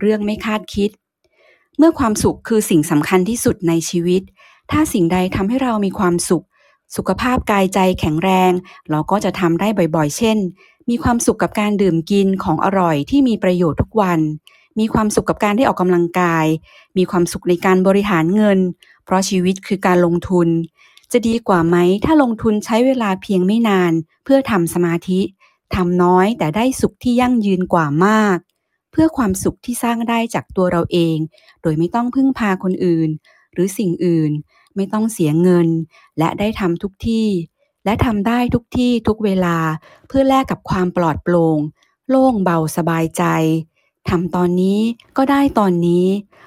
เรื่องไม่คาดคิด เมื่อความสุขคือสิ่งสำคัญที่สุดในชีวิต ถ้าสิ่งใดทำให้เรามีความสุข สุขภาพกายใจแข็งแรง เราก็จะทำได้บ่อยๆ เช่น มีความสุขกับการดื่มกินของอร่อยที่มีประโยชน์ทุกวัน มีความสุขกับการได้ออกกำลังกาย มีความสุขในการบริหารเงิน เพราะชีวิตคือการลงทุน จะดีกว่าไหมถ้าลงทุนใช้เวลาเพียงไม่นาน เพื่อทำสมาธิทำน้อยแต่ได้สุขที่ยั่งยืนกว่ามาก เพื่อความสุขที่สร้างได้จากตัวเราเอง โดยไม่ต้องพึ่งพาคนอื่น หรือสิ่งอื่น ไม่ต้องเสียเงิน และได้ทำทุกที่ และทำได้ทุกที่ทุกเวลาเพื่อแลกกับความปลอดโปร่งโล่งเบาสบายใจทำตอนนี้ก็ได้ตอนนี้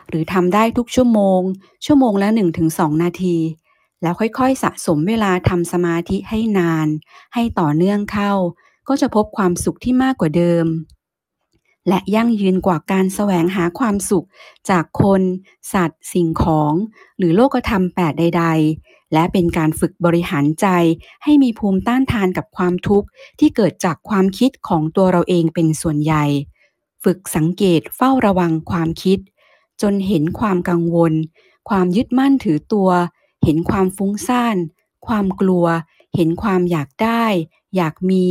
หรือทำได้ทุกชั่วโมง ชั่วโมงละ 1-2 นาที แล้วค่อยๆ สะสมเวลาทำสมาธิให้นาน ให้ต่อเนื่องเข้า ก็จะพบความสุขที่มากกว่าเดิม และยั่งยืนกว่าการแสวงหาความสุข จากคน สัตว์ สิ่งของ หรือโลกธรรมแปดใด ๆ และเป็นการฝึกบริหารใจให้มีภูมิต้านทานกับความทุกข์ ที่เกิดจากความคิดของตัวเราเองเป็นส่วนใหญ่ ฝึกสังเกตเฝ้าระวังความคิด จนเห็นความกังวล ความยึดมั่นถือตัว เห็นความฟุ้งซ่าน ความกลัว เห็นความอยากได้ อยากมี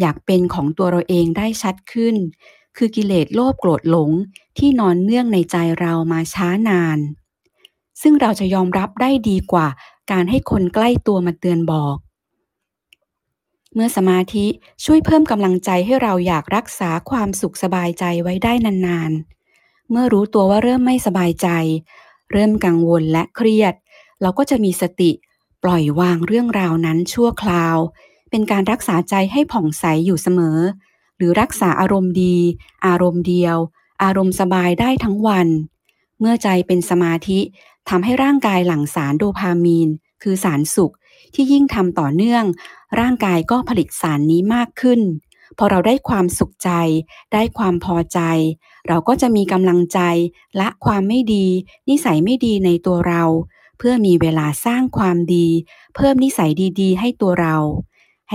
อยากเป็นของตัวเราเองได้ชัดขึ้น คือกิเลสโลภโกรธหลงที่นอนเนื่องในใจเรามาช้านาน ซึ่งเราจะยอมรับได้ดีกว่าการให้คนใกล้ตัวมาเตือนบอก เมื่อสมาธิช่วยเพิ่มกำลังใจให้เราอยากรักษาความสุขสบายใจไว้ได้นานๆ เมื่อรู้ตัวว่าเริ่มไม่สบายใจ เริ่มกังวลและเครียด เราก็จะมีสติปล่อยวางเรื่องราวนั้นชั่วคราว เป็นการรักษาใจให้ผ่องใสอยู่เสมอ รือรักษาอารมณ์ดี อารมณ์เดียว อารมณ์สบายได้ทั้งวัน เมื่อใจเป็นสมาธิทำให้ร่างกายหลั่งสารโดพามีน คือสารสุขที่ยิ่งทำต่อเนื่อง ร่างกายก็ผลิตสารนี้มากขึ้น พอเราได้ความสุขใจ ได้ความพอใจ เราก็จะมีกำลังใจละความไม่ดี นิสัยไม่ดีในตัวเรา เพื่อมีเวลาสร้างความดี เพิ่มนิสัยดีๆ ให้ตัวเรา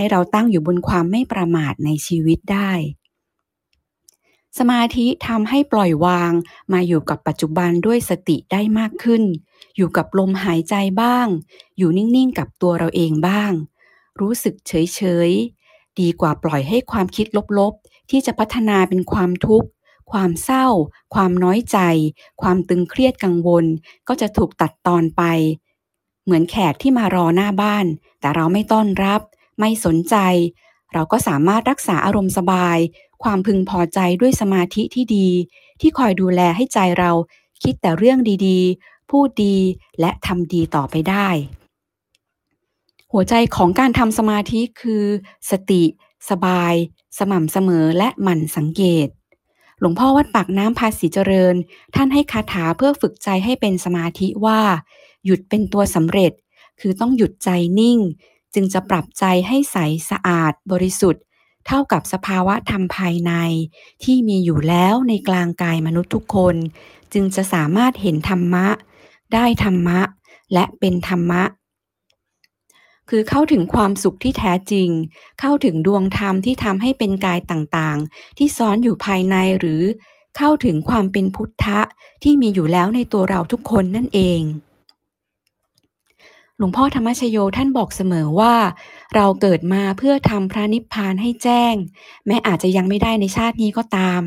ให้เราตั้งอยู่บนความไม่ประมาทในชีวิตได้ สมาธิทำให้ปล่อยวางมาอยู่กับปัจจุบันด้วยสติได้มากขึ้น อยู่กับลมหายใจบ้าง อยู่นิ่งๆกับตัวเราเองบ้าง รู้สึกเฉยๆ ดีกว่าปล่อยให้ความคิดลบๆ ที่จะพัฒนาเป็นความทุกข์ความเศร้า ความน้อยใจ ความตึงเครียดกังวล ก็จะถูกตัดตอนไป เหมือนแขกที่มารอหน้าบ้าน แต่เราไม่ต้อนรับ ไม่สนใจ เราก็สามารถรักษาอารมณ์สบาย ความพึงพอใจด้วยสมาธิที่ดี ที่คอยดูแลให้ใจเราคิดแต่เรื่องดีๆ พูดดีและทำดีต่อไปได้ หัวใจของการทำสมาธิคือ สติ สบาย สม่ำเสมอและหมั่นสังเกตหลวงพ่อวัดปากน้ำภาษีเจริญ ท่านให้คาถาเพื่อฝึกใจให้เป็นสมาธิว่า หยุดเป็นตัวสำเร็จ คือต้องหยุดใจนิ่ง จึงจะปรับใจให้ใสสะอาดบริสุทธิ์ เท่ากับสภาวะธรรมภายใน ที่มีอยู่แล้วในกลางกายมนุษย์ทุกคน จึงจะสามารถเห็นธรรมะ ได้ธรรมะ และเป็นธรรมะ คือเข้าถึงความสุขที่แท้จริง เข้าถึงดวงธรรมที่ทำให้เป็นกายต่างๆ ที่ซ้อนอยู่ภายในหรือเข้าถึงความเป็นพุทธะที่มีอยู่แล้วในตัวเราทุกคนนั่นเอง หลวงพ่อธรรมชโยท่านบอกเสมอว่า เราเกิดมาเพื่อทำพระนิพพานให้แจ้ง แม้อาจจะยังไม่ได้ในชาตินี้ก็ตาม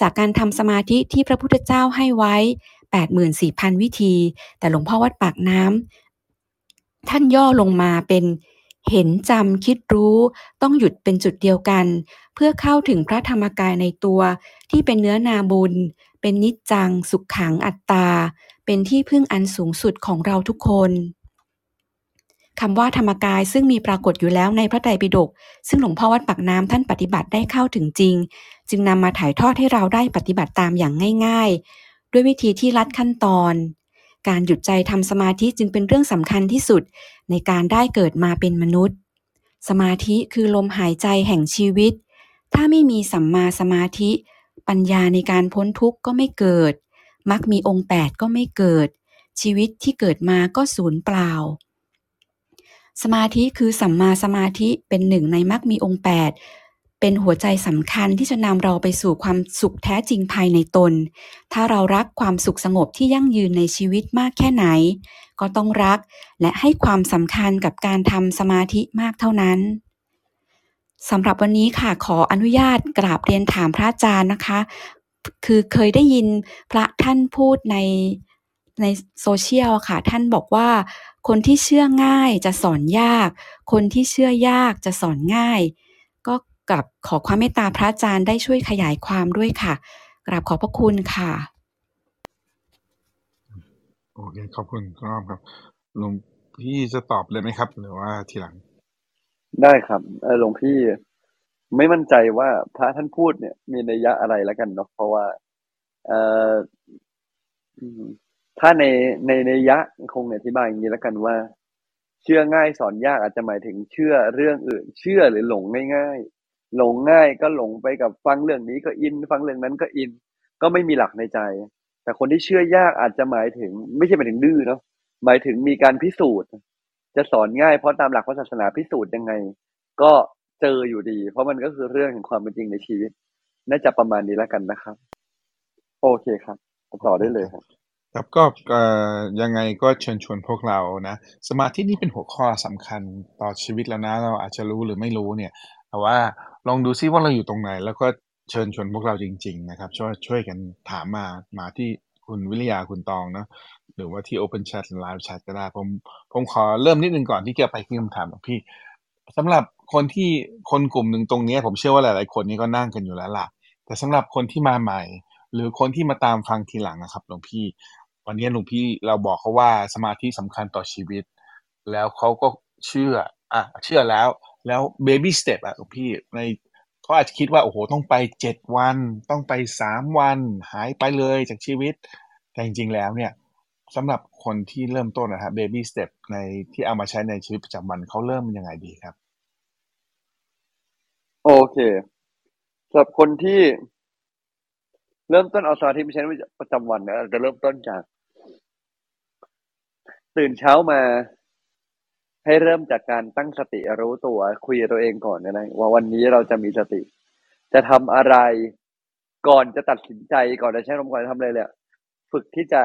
จากการทำสมาธิที่พระพุทธเจ้าให้ไว้ 84,000 วิธี แต่หลวงพ่อวัดปากน้ำท่านย่อลงมาเป็นเห็นจำคิดรู้ต้องหยุดเป็นจุดเดียวกัน เพื่อเข้าถึงพระธรรมกายในตัวที่เป็นเนื้อนาบุญ เป็นนิจจังสุขขังอัตตา เป็นที่พึ่งอันสูงสุดของเราทุกคน คำว่าธรรมกายซึ่งมีปรากฏอยู่แล้วในพระไตรปิฎกซึ่งหลวงพ่อวัดปากน้ำท่านปฏิบัติได้เข้าถึงจริง จึงนำมาถ่ายทอดให้เราได้ปฏิบัติตามอย่างง่าย ๆ ด้วยวิธีที่ลัดขั้นตอน การหยุดใจทำสมาธิจึงเป็นเรื่องสำคัญที่สุด ในการได้เกิดมาเป็นมนุษย์ สมาธิคือลมหายใจแห่งชีวิต ถ้าไม่มีสัมมาสมาธิ ปัญญาในการพ้นทุกข์ก็ไม่เกิด มักมีองค์แปดก็ไม่เกิด ชีวิตที่เกิดมาก็สูญเปล่า สมาธิคือสัมมาสมาธิเป็นหนึ่งในมรรคมีองค์ 8 เป็นหัวใจสำคัญที่จะนำเราไปสู่ความสุขแท้จริงภายในตน ถ้าเรารักความสุขสงบที่ยั่งยืนในชีวิตมากแค่ไหน ก็ต้องรักและให้ความสำคัญกับการทำสมาธิมากเท่านั้นสำหรับวันนี้ค่ะขออนุญาตกราบเรียนถามพระอาจารย์นะคะ คือเคยได้ยินพระท่านพูดใน ในโซเชียลค่ะ ท่านบอกว่า คนที่เชื่อง่ายจะสอนยาก คนที่เชื่อยากจะสอนง่าย ก็กลับขอความเมตตาพระอาจารย์ได้ช่วยขยายความด้วยค่ะ กราบขอบพระคุณค่ะโอเคขอบคุณคุณอ้อมครับหลวงพี่จะตอบเลยไหมครับ หรือว่าทีหลัง ได้ครับเออหลวงพี่ไม่มั่นใจว่าพระท่านพูดเนี่ย มีนัยยะอะไรแล้วกันเนาะเพราะว่า เอ่ออืม ถ้าในในในยะคงอธิบายอย่างนี้แล้วกันว่า เชื่อง่ายสอนยากอาจจะหมายถึงเชื่อเรื่องอื่น เชื่อหรือหลงง่ายๆหลงง่ายก็หลงไปกับฟังเรื่องนี้ก็อิน ฟังเรื่องนั้นก็อิน ก็ไม่มีหลักในใจ แต่คนที่เชื่อยากอาจจะหมายถึง ไม่ใช่หมายถึงดื้อเนาะหมายถึงมีการพิสูจน์ จะสอนง่ายเพราะตามหลักพระศาสนาพิสูจน์ยังไง ก็เจออยู่ดี เพราะมันก็คือเรื่องแห่งความเป็นจริงในชีวิต น่าจะประมาณนี้แล้วกันนะครับ โอเคครับต่อได้เลยครับ ครับก็เอ่อยังไงก็เชิญชวนพวกเรานะ สมาธินี่เป็นหัวข้อสำคัญต่อชีวิตแล้วนะ เราอาจจะรู้หรือไม่รู้เนี่ยแต่ว่าลองดูซิว่าเราอยู่ตรงไหน แล้วก็เชิญชวนพวกเราจริง ๆ นะครับ ช่วยช่วยกันถามมามาที่คุณวิริยาคุณตองเนาะหรือว่าที่ Open Chat หรือ Live Chat ก็ได้ผมผมขอเริ่มนิดนึงก่อนที่จะไปที่คำถามของพี่สำหรับคนที่คนกลุ่มหนึ่งตรงเนี้ยผมเชื่อว่าหลาย ๆ คนนี้ก็นั่งกันอยู่แล้วล่ะ แต่สำหรับคนที่มาใหม่ หรือคนที่มาตามฟังทีหลังนะครับหลวงพี่ วันนี้หลวงพี่เราบอกเขาว่าสมาธิสำคัญต่อชีวิต แล้วเขาก็เชื่ออะเชื่อแล้วแล้ว baby step อะหลวงพี่ในเขาอาจจะคิดว่าโอ้โหต้องไปเจ็ดวัน ต้องไปสามวัน หายไปเลยจากชีวิต แต่จริงๆแล้วเนี่ยสำหรับคนที่เริ่มต้นนะครับ baby step ในที่เอามาใช้ในชีวิตประจำวันเขาเริ่มยังไงดีครับ โอเคสำหรับคนที่เริ่มต้นเอาสมาธิไปใช้ในประจำวันเนะจะเริ่มต้นจาก ตื่นเช้ามา ให้เริ่มจากการตั้งสติรู้ตัวคุยตัวเองก่อนนะว่าวันนี้เราจะมีสติ จะทำอะไรก่อนจะตัดสินใจก่อนจะใช้ลมก่อนจทำอะไรเลยฝึกที่จะ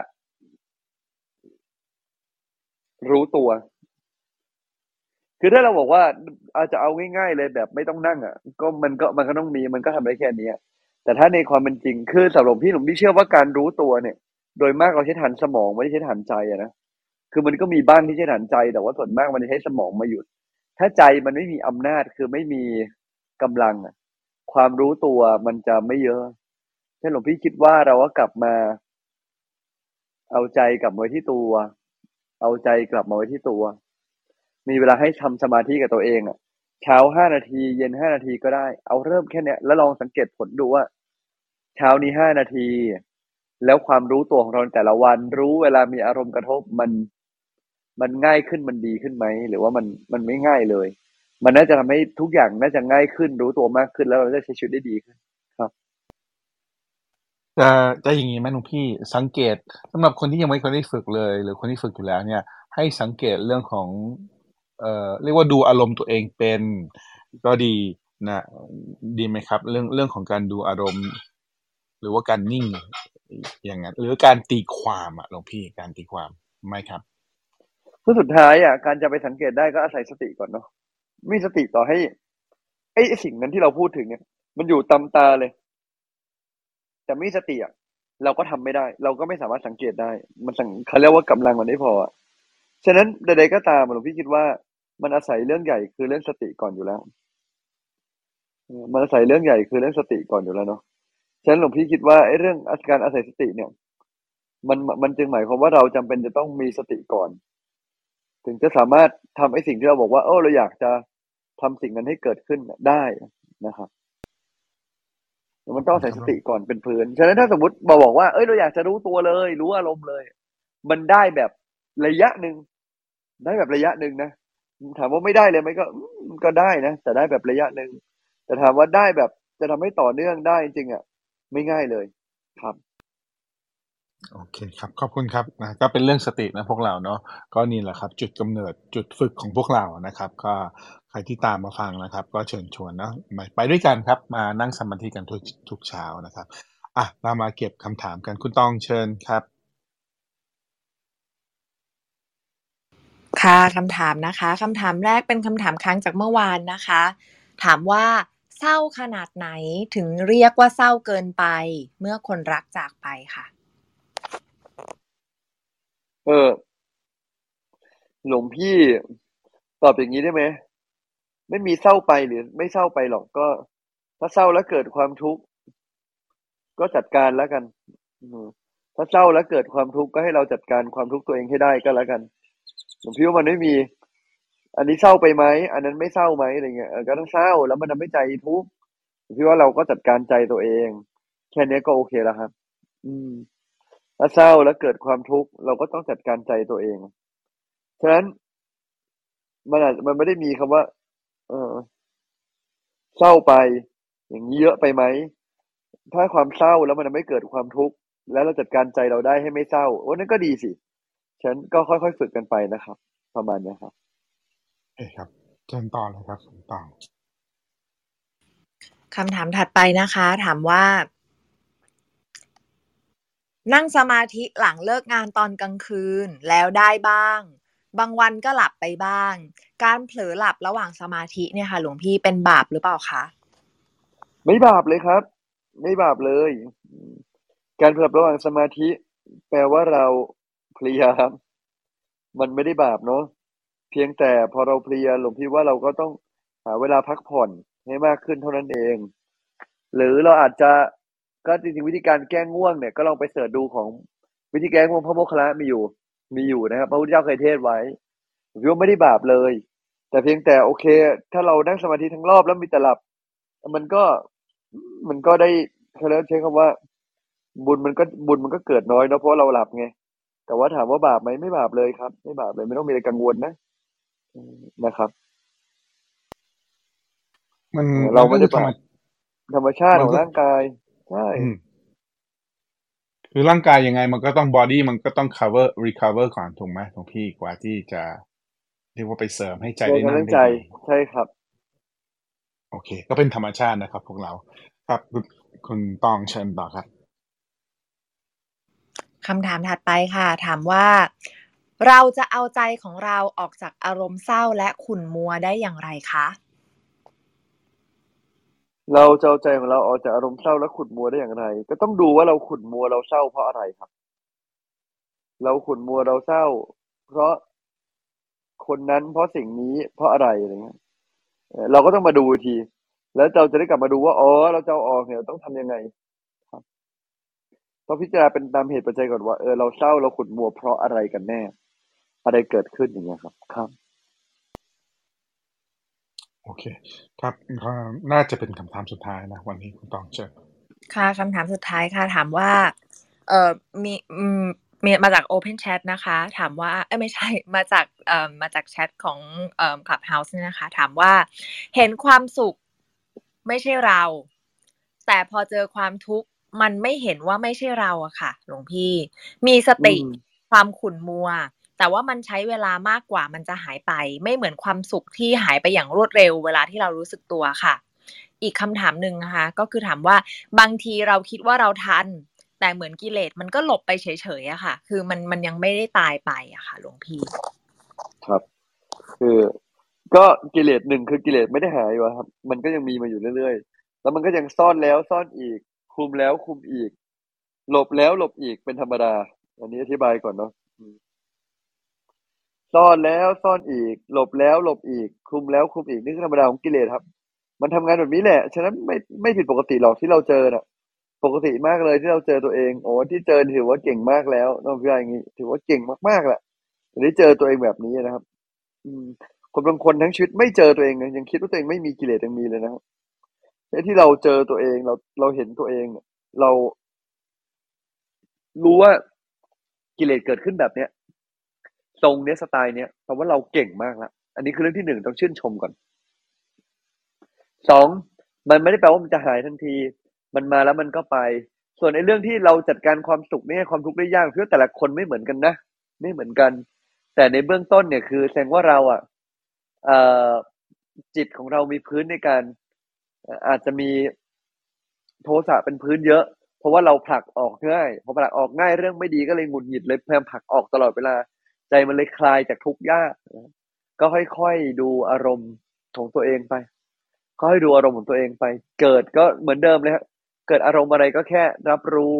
รู้ตัว คือถ้าเราบอกว่าอาจจะเอาง่ายๆเลยแบบไม่ต้องนั่ง อะ ก็มันก็มันก็ต้องมีมันก็ทำได้แค่นี้แต่ถ้าในความเป็นจริงคือสำหรับพี่หนุ่มพี่เชื่อว่าการรู้ตัวเนี่ย โดยมากเราใช้ฐานสมองไม่ได้ใช้ฐานใจอะนะ คือมันก็มีบ้างที่ใช้ฐานใจ แต่ว่าส่วนมากมันจะใช้สมองมาหยุด ถ้าใจมันไม่มีอำนาจคือไม่มีกำลังความรู้ตัวมันจะไม่เยอะเช่นหลวงพี่คิดว่าเราก็กลับมา เอาใจกลับมาไว้ที่ตัว เอาใจกลับมาไว้ที่ตัว มีเวลาให้ทำสมาธิกับตัวเองอะเช้าห้านาทีเย็นห้านาทีก็ได้ เอาเริ่มแค่เนี้ยแล้วลองสังเกตผลดูว่า เช้านี้ห้านาที แล้วความรู้ตัวของเราแต่ละวัน รู้เวลามีอารมณ์กระทบมัน มันง่ายขึ้นมันดีขึ้นไหมหรือว่ามันมันไม่ง่ายเลย มันน่าจะทำให้ทุกอย่างน่าจะง่ายขึ้นรู้ตัวมากขึ้นแล้วเราจะใช้ชีวิตได้ดีขึ้นครับจะจะอย่างนี้ไหมหลวงพี่สังเกตสำหรับคนที่ยังไม่เคยได้ฝึกเลย หรือคนที่ฝึกอยู่แล้วเนี่ย ให้สังเกตเรื่องของ เอ่อเรียกว่าดูอารมณ์ตัวเองเป็น ก็ดีนะดีไหมครับ เรื่องเรื่องของการดูอารมณ์ หรือว่าการนิ่งอย่างนั้น หรือการตีความอะหลวงพี่การตีความไม่ครับ คือสุดท้ายอะการจะไปสังเกตได้ก็อาศัยสติก่อนเนาะมีสติต่อให้ไอ้สิ่งนั้นที่เราพูดถึงเนี่ย มันอยู่ตำตาเลย แต่ไม่มีสติอะเราก็ทำไม่ได้ เราก็ไม่สามารถสังเกตได้ มันสังเขาเรียกว่ากำลังมันไม่พออะฉะนั้นใดๆก็ตามหลวงพี่คิดว่า มันอาศัยเรื่องใหญ่คือเรื่องสติก่อนอยู่แล้วมันอาศัยเรื่องใหญ่คือเรื่องสติก่อนอยู่แล้วเนาะฉะนั้นหลวงพี่คิดว่าไอ้เรื่องการอาศัยสติเนี่ย มันมันจึงหมายความว่าเราจำเป็นจะต้องมีสติก่อน ถึงจะสามารถทำไอ้สิ่งที่เราบอกว่า เออเราอยากจะทำสิ่งนั้นให้เกิดขึ้นได้นะครับมันต้องอาศัยสติก่อนเป็นพื้น ฉะนั้นถ้าสมมติมาบอกว่า เอ้ยเราอยากจะรู้ตัวเลย รู้อารมณ์เลย มันได้แบบระยะหนึ่ง ได้แบบระยะหนึ่งนะ ถามว่าไม่ได้เลยไหมก็ก็ได้นะ แต่ได้แบบระยะหนึ่ง แต่ถามว่าได้แบบจะทำให้ต่อเนื่องได้จริงอะ ไม่ง่ายเลย ครับ โอเคครับ ขอบคุณครับนะก็เป็นเรื่องสตินะพวกเราเนาะก็นี่แหละครับ จุดกำเนิดจุดฝึกของพวกเรานะครับ ก็ใครที่ตามมาฟังนะครับ ก็เชิญชวนนะมาไปด้วยกันครับ มานั่งสมาธิกันทุกทุกเช้านะครับอะเรามาเก็บคำถามกันคุณตองเชิญครับ ค่ะคำถามนะคะคำถามแรกเป็นคำถามค้างจากเมื่อวานนะคะ ถามว่าเศร้าขนาดไหนถึงเรียกว่าเศร้าเกินไป เมื่อคนรักจากไปค่ะ เออ หลวงพี่ตอบอย่างนี้ได้ไหมไม่มีเศร้าไปหรือ ไม่เศร้าไปหรอกก็ ถ้าเศร้าแล้วเกิดความทุกข์ก็จัดการแล้วกันถ้าเศร้าแล้วเกิดความทุกข์ก็ให้เราจัดการความทุกข์ตัวเองให้ได้ก็แล้วกันหลวงพี่ว่ามันไม่มี อันนี้เศร้าไปไหมอันนั้นไม่เศร้าไหมอะไรเงี้ยเออก็ต้องเศร้าแล้วมันทำให้ใจทุกข์หลวงพี่ว่าเราก็จัดการใจตัวเอง แค่นี้ก็โอเคแล้วครับ อืม ถ้าเศร้าแล้วเกิดความทุกข์เราก็ต้องจัดการใจตัวเอง ฉะนั้นมันอาจมันไม่ได้มีคำว่า เออเศร้าไป อย่างนี้เยอะไปไหม ถ้าความเศร้าแล้วมันทำให้เกิดความทุกข์แล้วเราจัดการใจเราได้ให้ไม่เศร้าโอ้นั่นก็ดีสิฉะนั้นก็ค่อยๆฝึกกันไปนะครับ ประมาณเนี้ยครับโอเคครับเชิญต่อเลยครับคุณตองคำถามถัดไปนะคะ ถามว่า นั่งสมาธิหลังเลิกงานตอนกลางคืนแล้วได้บ้าง บางวันก็หลับไปบ้าง การเผลอหลับระหว่างสมาธิเนี่ยค่ะ หลวงพี่เป็นบาปหรือเปล่าคะไม่บาปเลยครับ ไม่บาปเลย การเผลอระหว่างสมาธิ แปลว่าเราเพลียครับ มันไม่ได้บาปเนาะเพียงแต่พอเราเพลียหลวงพี่ว่าเราก็ต้องหาเวลาพักผ่อนให้มากขึ้นเท่านั้นเอง หรือเราอาจจะ ก็จริงๆวิธีการแก้ง่วงเนี่ยก็ลองไปเสิร์ชดูของวิธีแก้ง่วงพระโมคคัลลานะมีอยู่ มีอยู่นะครับ พระพุทธเจ้าเคยเทศน์ไว้ผมคิดว่าไม่ได้บาปเลย แต่เพียงแต่โอเค ถ้าเรานั่งสมาธิทั้งรอบแล้วมีแต่หลับ มันก็มันก็ได้เขาเรียกใช้คำว่า บุญมันก็บุญมันก็เกิดน้อยเนาะเพราะเราหลับไงแต่ว่าถามว่าบาปไหมไม่บาปเลยครับ ไม่บาปเลยไม่ต้องมีอะไรกังวลนะอืมนะครับ มันเรานก็ไม่ได้คือธรรมบาปธรรมชาติมัขนองก็ร่างกาย ใช่อืมคือร่างกายยังไงมันก็ต้องบอดี้มันก็ต้อง cover recover ก่อนถูกไหมหลวงพี่กว่าที่จะเรียกว่าไปเสริมให้ใจตัวได้กันนั่เรื่งองได้ใจดีใช่ครับ โอเค ก็เป็นธรรมชาตินะครับ พวกเรา ครับคุณคุณตองเชิญต่อครับคำถามถัดไปค่ะ ถามว่า เราจะเอาใจของเราออกจากอารมณ์เศร้าและขุ่นมัวได้อย่างไรคะ เราจะเอาใจของเราออกจากอารมณ์เศร้าและขุ่นมัวได้อย่างไร ก็ต้องดูว่าเราขุ่นมัวเราเศร้าเพราะอะไรครับ เราขุ่นมัวเราเศร้า เพราะคนนั้นเพราะสิ่งนี้เพราะอะไรอะไรเงี้ยเราก็ต้องมาดูที แล้วเราจะได้กลับมาดูว่าอ๋อเราจะอาออกเนี่ยต้องทำยังไงครับต้องพิจารณาเป็นตามเหตุปัจจัยก่อนว่าเออเราเศร้าเราขุ่นมัวเพราะอะไรกันแน่ อะไรเกิดขึ้นอย่างเงี้ยครับ ครับ โอเค ครับก็น่าจะเป็นคำถามสุดท้ายนะ วันนี้คุณตองเชิญค่ะคำถามสุดท้ายค่ะ ถามว่า เอ่อมีอืมมีมาจาก Open Chat นะคะ ถามว่าเอ้ยไม่ใช่มาจากเอ่อมาจากแชทของเอ่อ Clubhouse เนี่ยนะคะ ถามว่าเห็นความสุขไม่ใช่เรา แต่พอเจอความทุกข์มันไม่เห็นว่าไม่ใช่เราอะค่ะ หลวงพี่ มีสติอืมความขุ่นมัว แต่ว่ามันใช้เวลามากกว่ามันจะหายไป ไม่เหมือนความสุขที่หายไปอย่างรวดเร็ว เวลาที่เรารู้สึกตัวค่ะ อีกคำถามหนึ่งนะคะ ก็คือถามว่าบางทีเราคิดว่าเราทัน แต่เหมือนกิเลสมันก็หลบไปเฉยๆอะค่ะ คือมันมันยังไม่ได้ตายไปอะค่ะหลวงพี่ ครับ คือก็กิเลสหนึ่งคือกิเลสไม่ได้หายวะครับ มันก็ยังมีมาอยู่เรื่อยๆ แล้วมันก็ยังซ่อนแล้วซ่อนอีก คุมแล้วคุมอีก หลบแล้วหลบอีกเป็นธรรมดา อันนี้อธิบายก่อนเนาะ ซ่อนแล้วซ่อนอีก หลบแล้วหลบอีกคุมแล้วคุมอีกนี่คือธรรมดาของกิเลสครับ มันทำงานแบบนี้แหละ ฉะนั้นไม่ไม่ผิดปกติหรอกที่เราเจอน่ะ ปกติมากเลยที่เราเจอตัวเอง โอ้ที่เจอถือว่าเก่งมากแล้วน้องพี่อย่างนี้ ถือว่าเก่งมากๆแหละแต่ได้เจอตัวเองแบบนี้นะครับ อืมคนบางคนทั้งชีวิตไม่เจอตัวเองยังคิดว่าตัวเองไม่มีกิเลสยังมีเลยนะครับแต่ที่เราเจอตัวเองเราเราเห็นตัวเองเรา รู้ว่ากิเลสเกิดขึ้นแบบเนี้ย ทรงเนี้ยสไตล์เนี้ยแปลว่าเราเก่งมากละอันนี้คือเรื่องที่หนึ่งต้องชื่นชมก่อนสองมันไม่ได้แปลว่ามันจะหายทันที มันมาแล้วมันก็ไป ส่วนในเรื่องที่เราจัดการความสุขเนี่ยความทุกข์ได้ยากเพราะแต่ละคนไม่เหมือนกันนะไม่เหมือนกัน แต่ในเบื้องต้นเนี่ยคือแสดงว่าเราอะจิตของเรามีพื้นในการเอ่ออาจจะมีโทสะเป็นพื้นเยอะ เพราะว่าเราผลักออกง่ายพอผลักออกง่ายเรื่องไม่ดีก็เลยหงุดหงิดเลยพยายามผลักออกตลอดเวลา ใจมันเลยคลายจากทุกข์ยากก็ค่อยๆดูอารมณ์ของตัวเองไปค่อยๆดูอารมณ์ของตัวเองไป เกิดก็เหมือนเดิมเลยฮะเกิดอารมณ์อะไรก็แค่รับรู้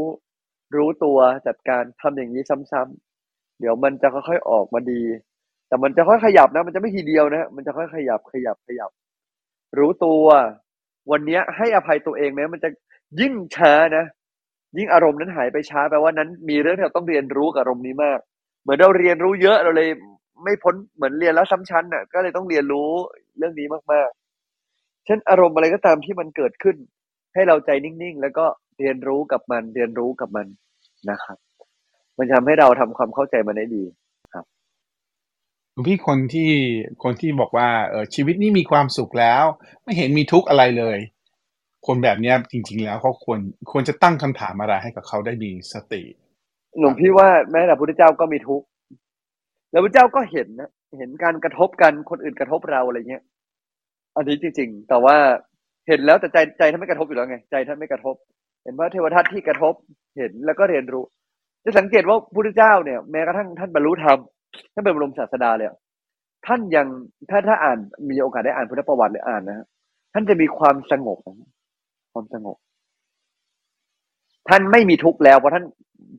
รู้ตัวจัดการทำอย่างนี้ซ้ำๆเดี๋ยวมันจะค่อยๆออกมาดี แต่มันจะค่อยขยับนะ มันจะไม่ทีเดียวนะมันจะค่อยขยับขยับขยับ รู้ตัว วันนี้ให้อภัยตัวเองนะมันจะยิ่งช้านะ ยิ่งอารมณ์นั้นหายไปช้าแปลว่านั้น มีเรื่องที่เราต้องเรียนรู้กับอารมณ์นี้มาก เหมือนเราเรียนรู้เยอะเราเลย ไม่พ้นเหมือนเรียนแล้วซ้ำชั้นน่ะ ก็เลยต้องเรียนรู้เรื่องนี้มากๆเช่นอารมณ์อะไรก็ตามที่มันเกิดขึ้น ให้เราใจนิ่งๆ แล้วก็เรียนรู้กับมัน เรียนรู้กับมันนะครับ มันทำให้เราทำความเข้าใจมันได้ดีหลวงพี่คนที่คนที่บอกว่าเออชีวิตนี้มีความสุขแล้ว ไม่เห็นมีทุกข์อะไรเลย คนแบบนี้จริง ๆ แล้วเขาควรควรจะตั้งคำถามอะไรให้กับเขาได้มีสติ หลวงพี่ว่าแม้แต่พระพุทธเจ้าก็มีทุกข์แล้วพระเจ้าก็เห็นนะเห็นการกระทบกันคนอื่นกระทบเราอะไรเงี้ย อันนี้จริง ๆ แต่ว่าเห็นแล้วแต่ใจใจท่านไม่กระทบอยู่แล้วไง ใจท่านไม่กระทบ เห็นว่าเทวทัตที่กระทบเห็นแล้วก็เรียนรู้ จะสังเกตว่าพระพุทธเจ้าเนี่ยแม้กระทั่งท่านบรรลุธรรมท่านเป็นบรมศาสดาเลยท่านยังถ้าถ้าอ่านมีโอกาสได้อ่านพุทธประวัติหรืออ่านนะฮะท่านจะมีความสงบความสงบ ท่านไม่มีทุกข์แล้วเพราะท่าน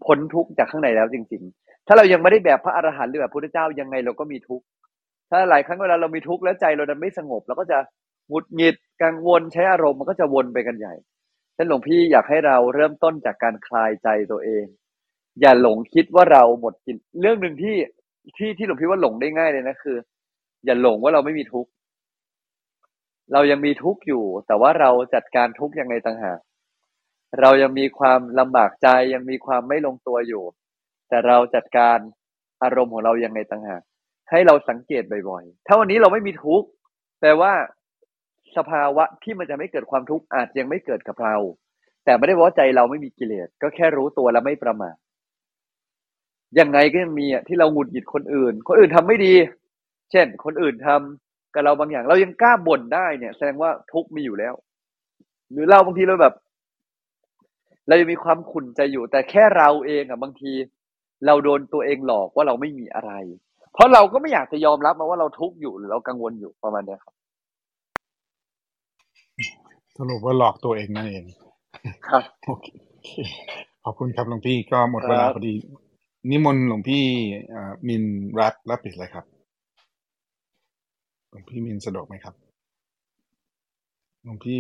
พ้นทุกข์จากข้างในแล้วจริง ๆ ถ้าเรายังไม่ได้แบบพระอรหันต์หรือแบบพระพุทธเจ้ายังไงเราก็มีทุกข์ ถ้าหลายครั้งเวลาเรามีทุกข์แล้วใจเราดันไม่สงบเราก็จะหงุดหงิดกังวลใช้อารมณ์มันก็จะวนไปกันใหญ่ฉะนั้นหลวงพี่อยากให้เราเริ่มต้นจากการคลายใจตัวเอง อย่าหลงคิดว่าเราหมดกิน เรื่องหนึ่งที่ที่ที่หลวงพี่ว่าหลงได้ง่ายเลยนะคือ อย่าหลงว่าเราไม่มีทุกข์ เรายังมีทุกข์อยู่ แต่ว่าเราจัดการทุกข์ยังไงต่างหาก เรายังมีความลำบากใจยังมีความไม่ลงตัวอยู่ แต่เราจัดการอารมณ์ของเรายังไงต่างหากให้เราสังเกตบ่อยๆ ถ้าวันนี้เราไม่มีทุกข์แปลว่าสภาวะที่มันจะไม่เกิดความทุกข์อาจยังไม่เกิดกับเรา แต่ไม่ได้ว่าใจเราไม่มีกิเลสก็แค่รู้ตัวและไม่ประมาทยังไงก็ยังมีอะที่เราหงุดหงิดคนอื่น คนอื่นทำไม่ดี เช่น คนอื่นทำกับเราบางอย่าง เรายังกล้าบ่นได้เนี่ย แสดงว่าทุกข์มีอยู่แล้ว หรือเราบางทีเราแบบ เรายังมีความขุ่นใจอยู่ แต่แค่เราเองอะบางที เราโดนตัวเองหลอกว่าเราไม่มีอะไร เพราะเราก็ไม่อยากจะยอมรับมาว่าเราทุกข์อยู่หรือเรากังวลอยู่ประมาณเนี้ยครับสรุปว่าหลอกตัวเองนั่นเองครับโอเคขอบคุณครับหลวงพี่ก็หมดครับเวลาพอดี นิมนต์หลวงพี่เอ่อมินรัตรับปิดเลยครับหลวงพี่มินสะดวกไหมครับหลวงพี่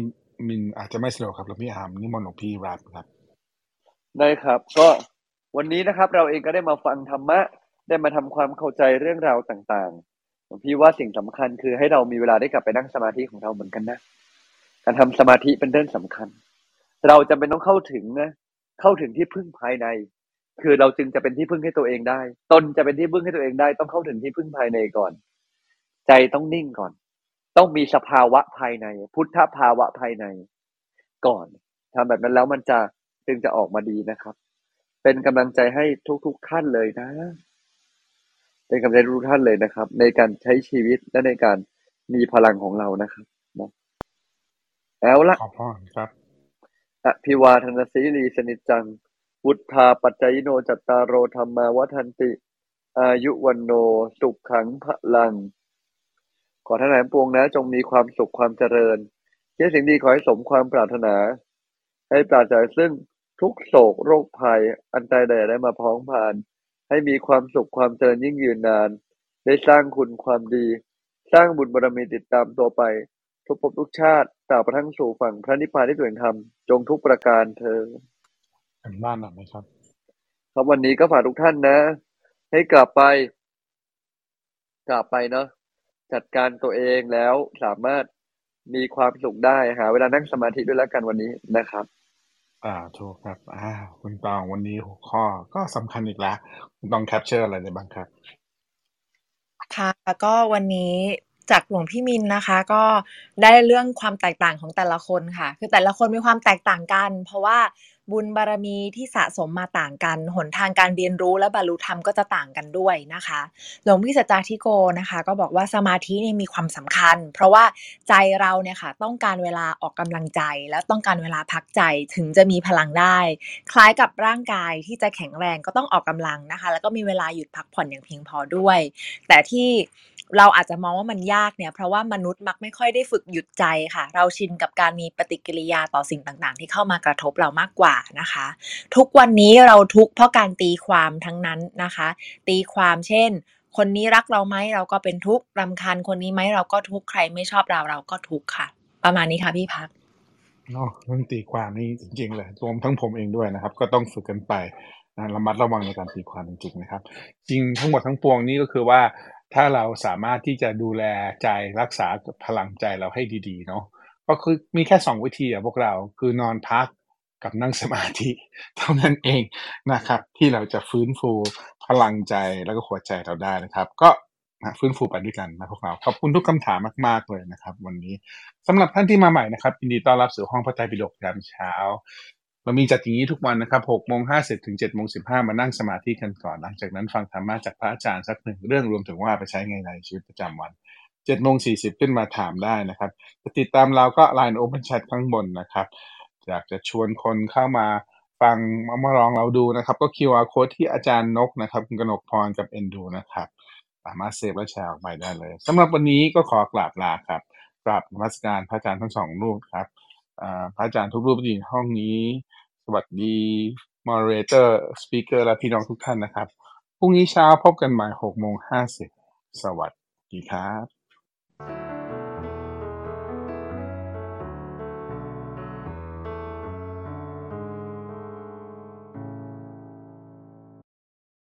มินอาจจะไม่สะดวกครับหลวงพี่อามนิมนต์หลวงพี่รัตครับ ได้ครับ ก็วันนี้นะครับเราเองก็ได้มาฟังธรรมะ ได้มาทำความเข้าใจเรื่องราวต่างๆผมพี่ว่าสิ่งสำคัญคือให้เรามีเวลาได้กลับไปนั่งสมาธิของเราเหมือนกันนะการทำสมาธิเป็นเรื่องสำคัญ เราจะเป็นต้องเข้าถึงนะเข้าถึงที่พึ่งภายใน คือเราจึงจะเป็นที่พึ่งให้ตัวเองได้ ตนจะเป็นที่พึ่งให้ตัวเองได้ ต้องเข้าถึงที่พึ่งภายในก่อน ใจต้องนิ่งก่อน ต้องมีสภาวะภายใน พุทธภาวะภายใน ก่อนทำแบบนั้นแล้วมันจะ จึงจะออกมาดีนะครับ เป็นกำลังใจให้ทุกๆท่านเลยนะ เป็นกำลังใจทุกท่านเลยนะครับ ในการใช้ชีวิตและในการมีพลังของเรานะครับนะแล้วละขอพรครับอภิวาทนาสีลีสนิจจังวุธาปัจจยโนจัตตารโรธรรมาวัฒนติ อายุวันโน สุขขังพลัง ขอท่านหลายปวงนะ จงมีความสุขความเจริญคิดสิ่งดีขอให้สมความปรารถนา ให้ปราศจากซึ่ง ทุกโศกโรคภัย อันใดใดได้มาพ้องผ่าน ให้มีความสุขความเจริญยิ่งยืนนาน ได้สร้างคุณความดี สร้างบุญบารมีติดตามตัวไป ทุกภพทุกชาติตราบกระทั่งสู่ฝั่งพระนิพพานที่ตัวเองทำจงทุกประการเธอญกันบ้านหน่อยไหมครับ ครับวันนี้ก็ฝากทุกท่านนะ ให้กลับไป กลับไปเนาะจัดการตัวเองแล้วสามารถมีความสุขได้หาเวลานั่งสมาธิด้วยแล้วกันวันนี้นะครับ อ่าถูกครับ อ่า คุณตองวันนี้หัวข้อก็สำคัญอีกแล้ว คุณตอง capture อะไรได้บ้างครับ ค่ะก็วันนี้จากหลวงพี่มินนะคะ ก็ได้เรื่องความแตกต่างของแต่ละคนค่ะ คือแต่ละคนมีความแตกต่างกัน เพราะว่า บุญบารมีที่สะสมมาต่างกัน หนทางการเรียนรู้และบรรลุธรรมก็จะต่างกันด้วยนะคะ หลวงพี่สัจจาธิโกนะคะ ก็บอกว่าสมาธิเนี่ยมีความสำคัญ เพราะว่าใจเราเนี่ยค่ะต้องการเวลาออกกำลังใจ และต้องการเวลาพักใจถึงจะมีพลังได้ คล้ายกับร่างกายที่จะแข็งแรงก็ต้องออกกำลังนะคะ แล้วก็มีเวลาหยุดพักผ่อนอย่างเพียงพอด้วย แต่ที่ เราอาจจะมองว่ามันยากเนี่ยเพราะว่ามนุษย์มักไม่ค่อยได้ฝึกหยุดใจค่ะ เราชินกับการมีปฏิกิริยาต่อสิ่งต่างๆ ที่เข้ามากระทบเรามากกว่านะคะ ทุกวันนี้เราทุกเพราะการตีความทั้งนั้นนะคะ ตีความเช่น คนนี้รักเราไหมเราก็เป็นทุกข์รำคาญคนนี้ไหมเราก็ทุกข์ใครไม่ชอบเราเราก็ทุกข์ค่ะ ประมาณนี้ค่ะพี่พักเนาะเรื่องตีความนี่จริงๆเลยรวมทั้งผมเองด้วยนะครับ ก็ต้องฝึกกันไปนะระมัดระวังในการตีความจริงๆนะครับ จริงทั้งหมดทั้งปวงนี้ก็คือว่า ถ้าเราสามารถที่จะดูแลใจรักษาพลังใจเราให้ดีๆเนาะก็คือมีแค่สองวิธีอะพวกเราคือนอนพักกับนั่งสมาธิ เท่านั้นเองนะครับ ที่เราจะฟื้นฟูพลังใจแล้วก็หัวใจเราได้นะครับ ก็ฟื้นฟูไปด้วยกันนะพวกเราขอบคุณทุกคำถามมาก ๆเลยนะครับ วันนี้สำหรับท่านที่มาใหม่นะครับยินดีต้อนรับสู่ห้องพระไตรปิฎกยามเช้า เรามีจัดอย่างนี้ทุกวันนะครับ6โมง50ถึง7โมง15มานั่งสมาธิกันก่อนหลังจากนั้นฟังธรรมะจากพระอาจารย์สักหนึ่งเรื่องรวมถึงว่าไปใช้ไงในชีวิตประจำวัน7โมง40ขึ้นมาถามได้นะครับจะติดตามเราก็ Line Open Chat ข้างบนนะครับอยากจะชวนคนเข้ามาฟังมามาลองเราดูนะครับ ก็ QR code ที่อาจารย์นกนะครับคุณกนกพรกับเอ็นดูนะครับสามารถเซฟและแชร์ออกไปได้เลยสำหรับวันนี้ก็ขอกราบลาครับกราบนมัสการพระอาจารย์ทั้งสองรูปครับพระอาจารย์ทุกรูปที่อยู่ในห้องนี้ สวัสดี moderator speaker และพี่น้องทุกท่านนะครับ พรุ่งนี้เช้าพบกันใหม่6โมง50สวัสดีครับ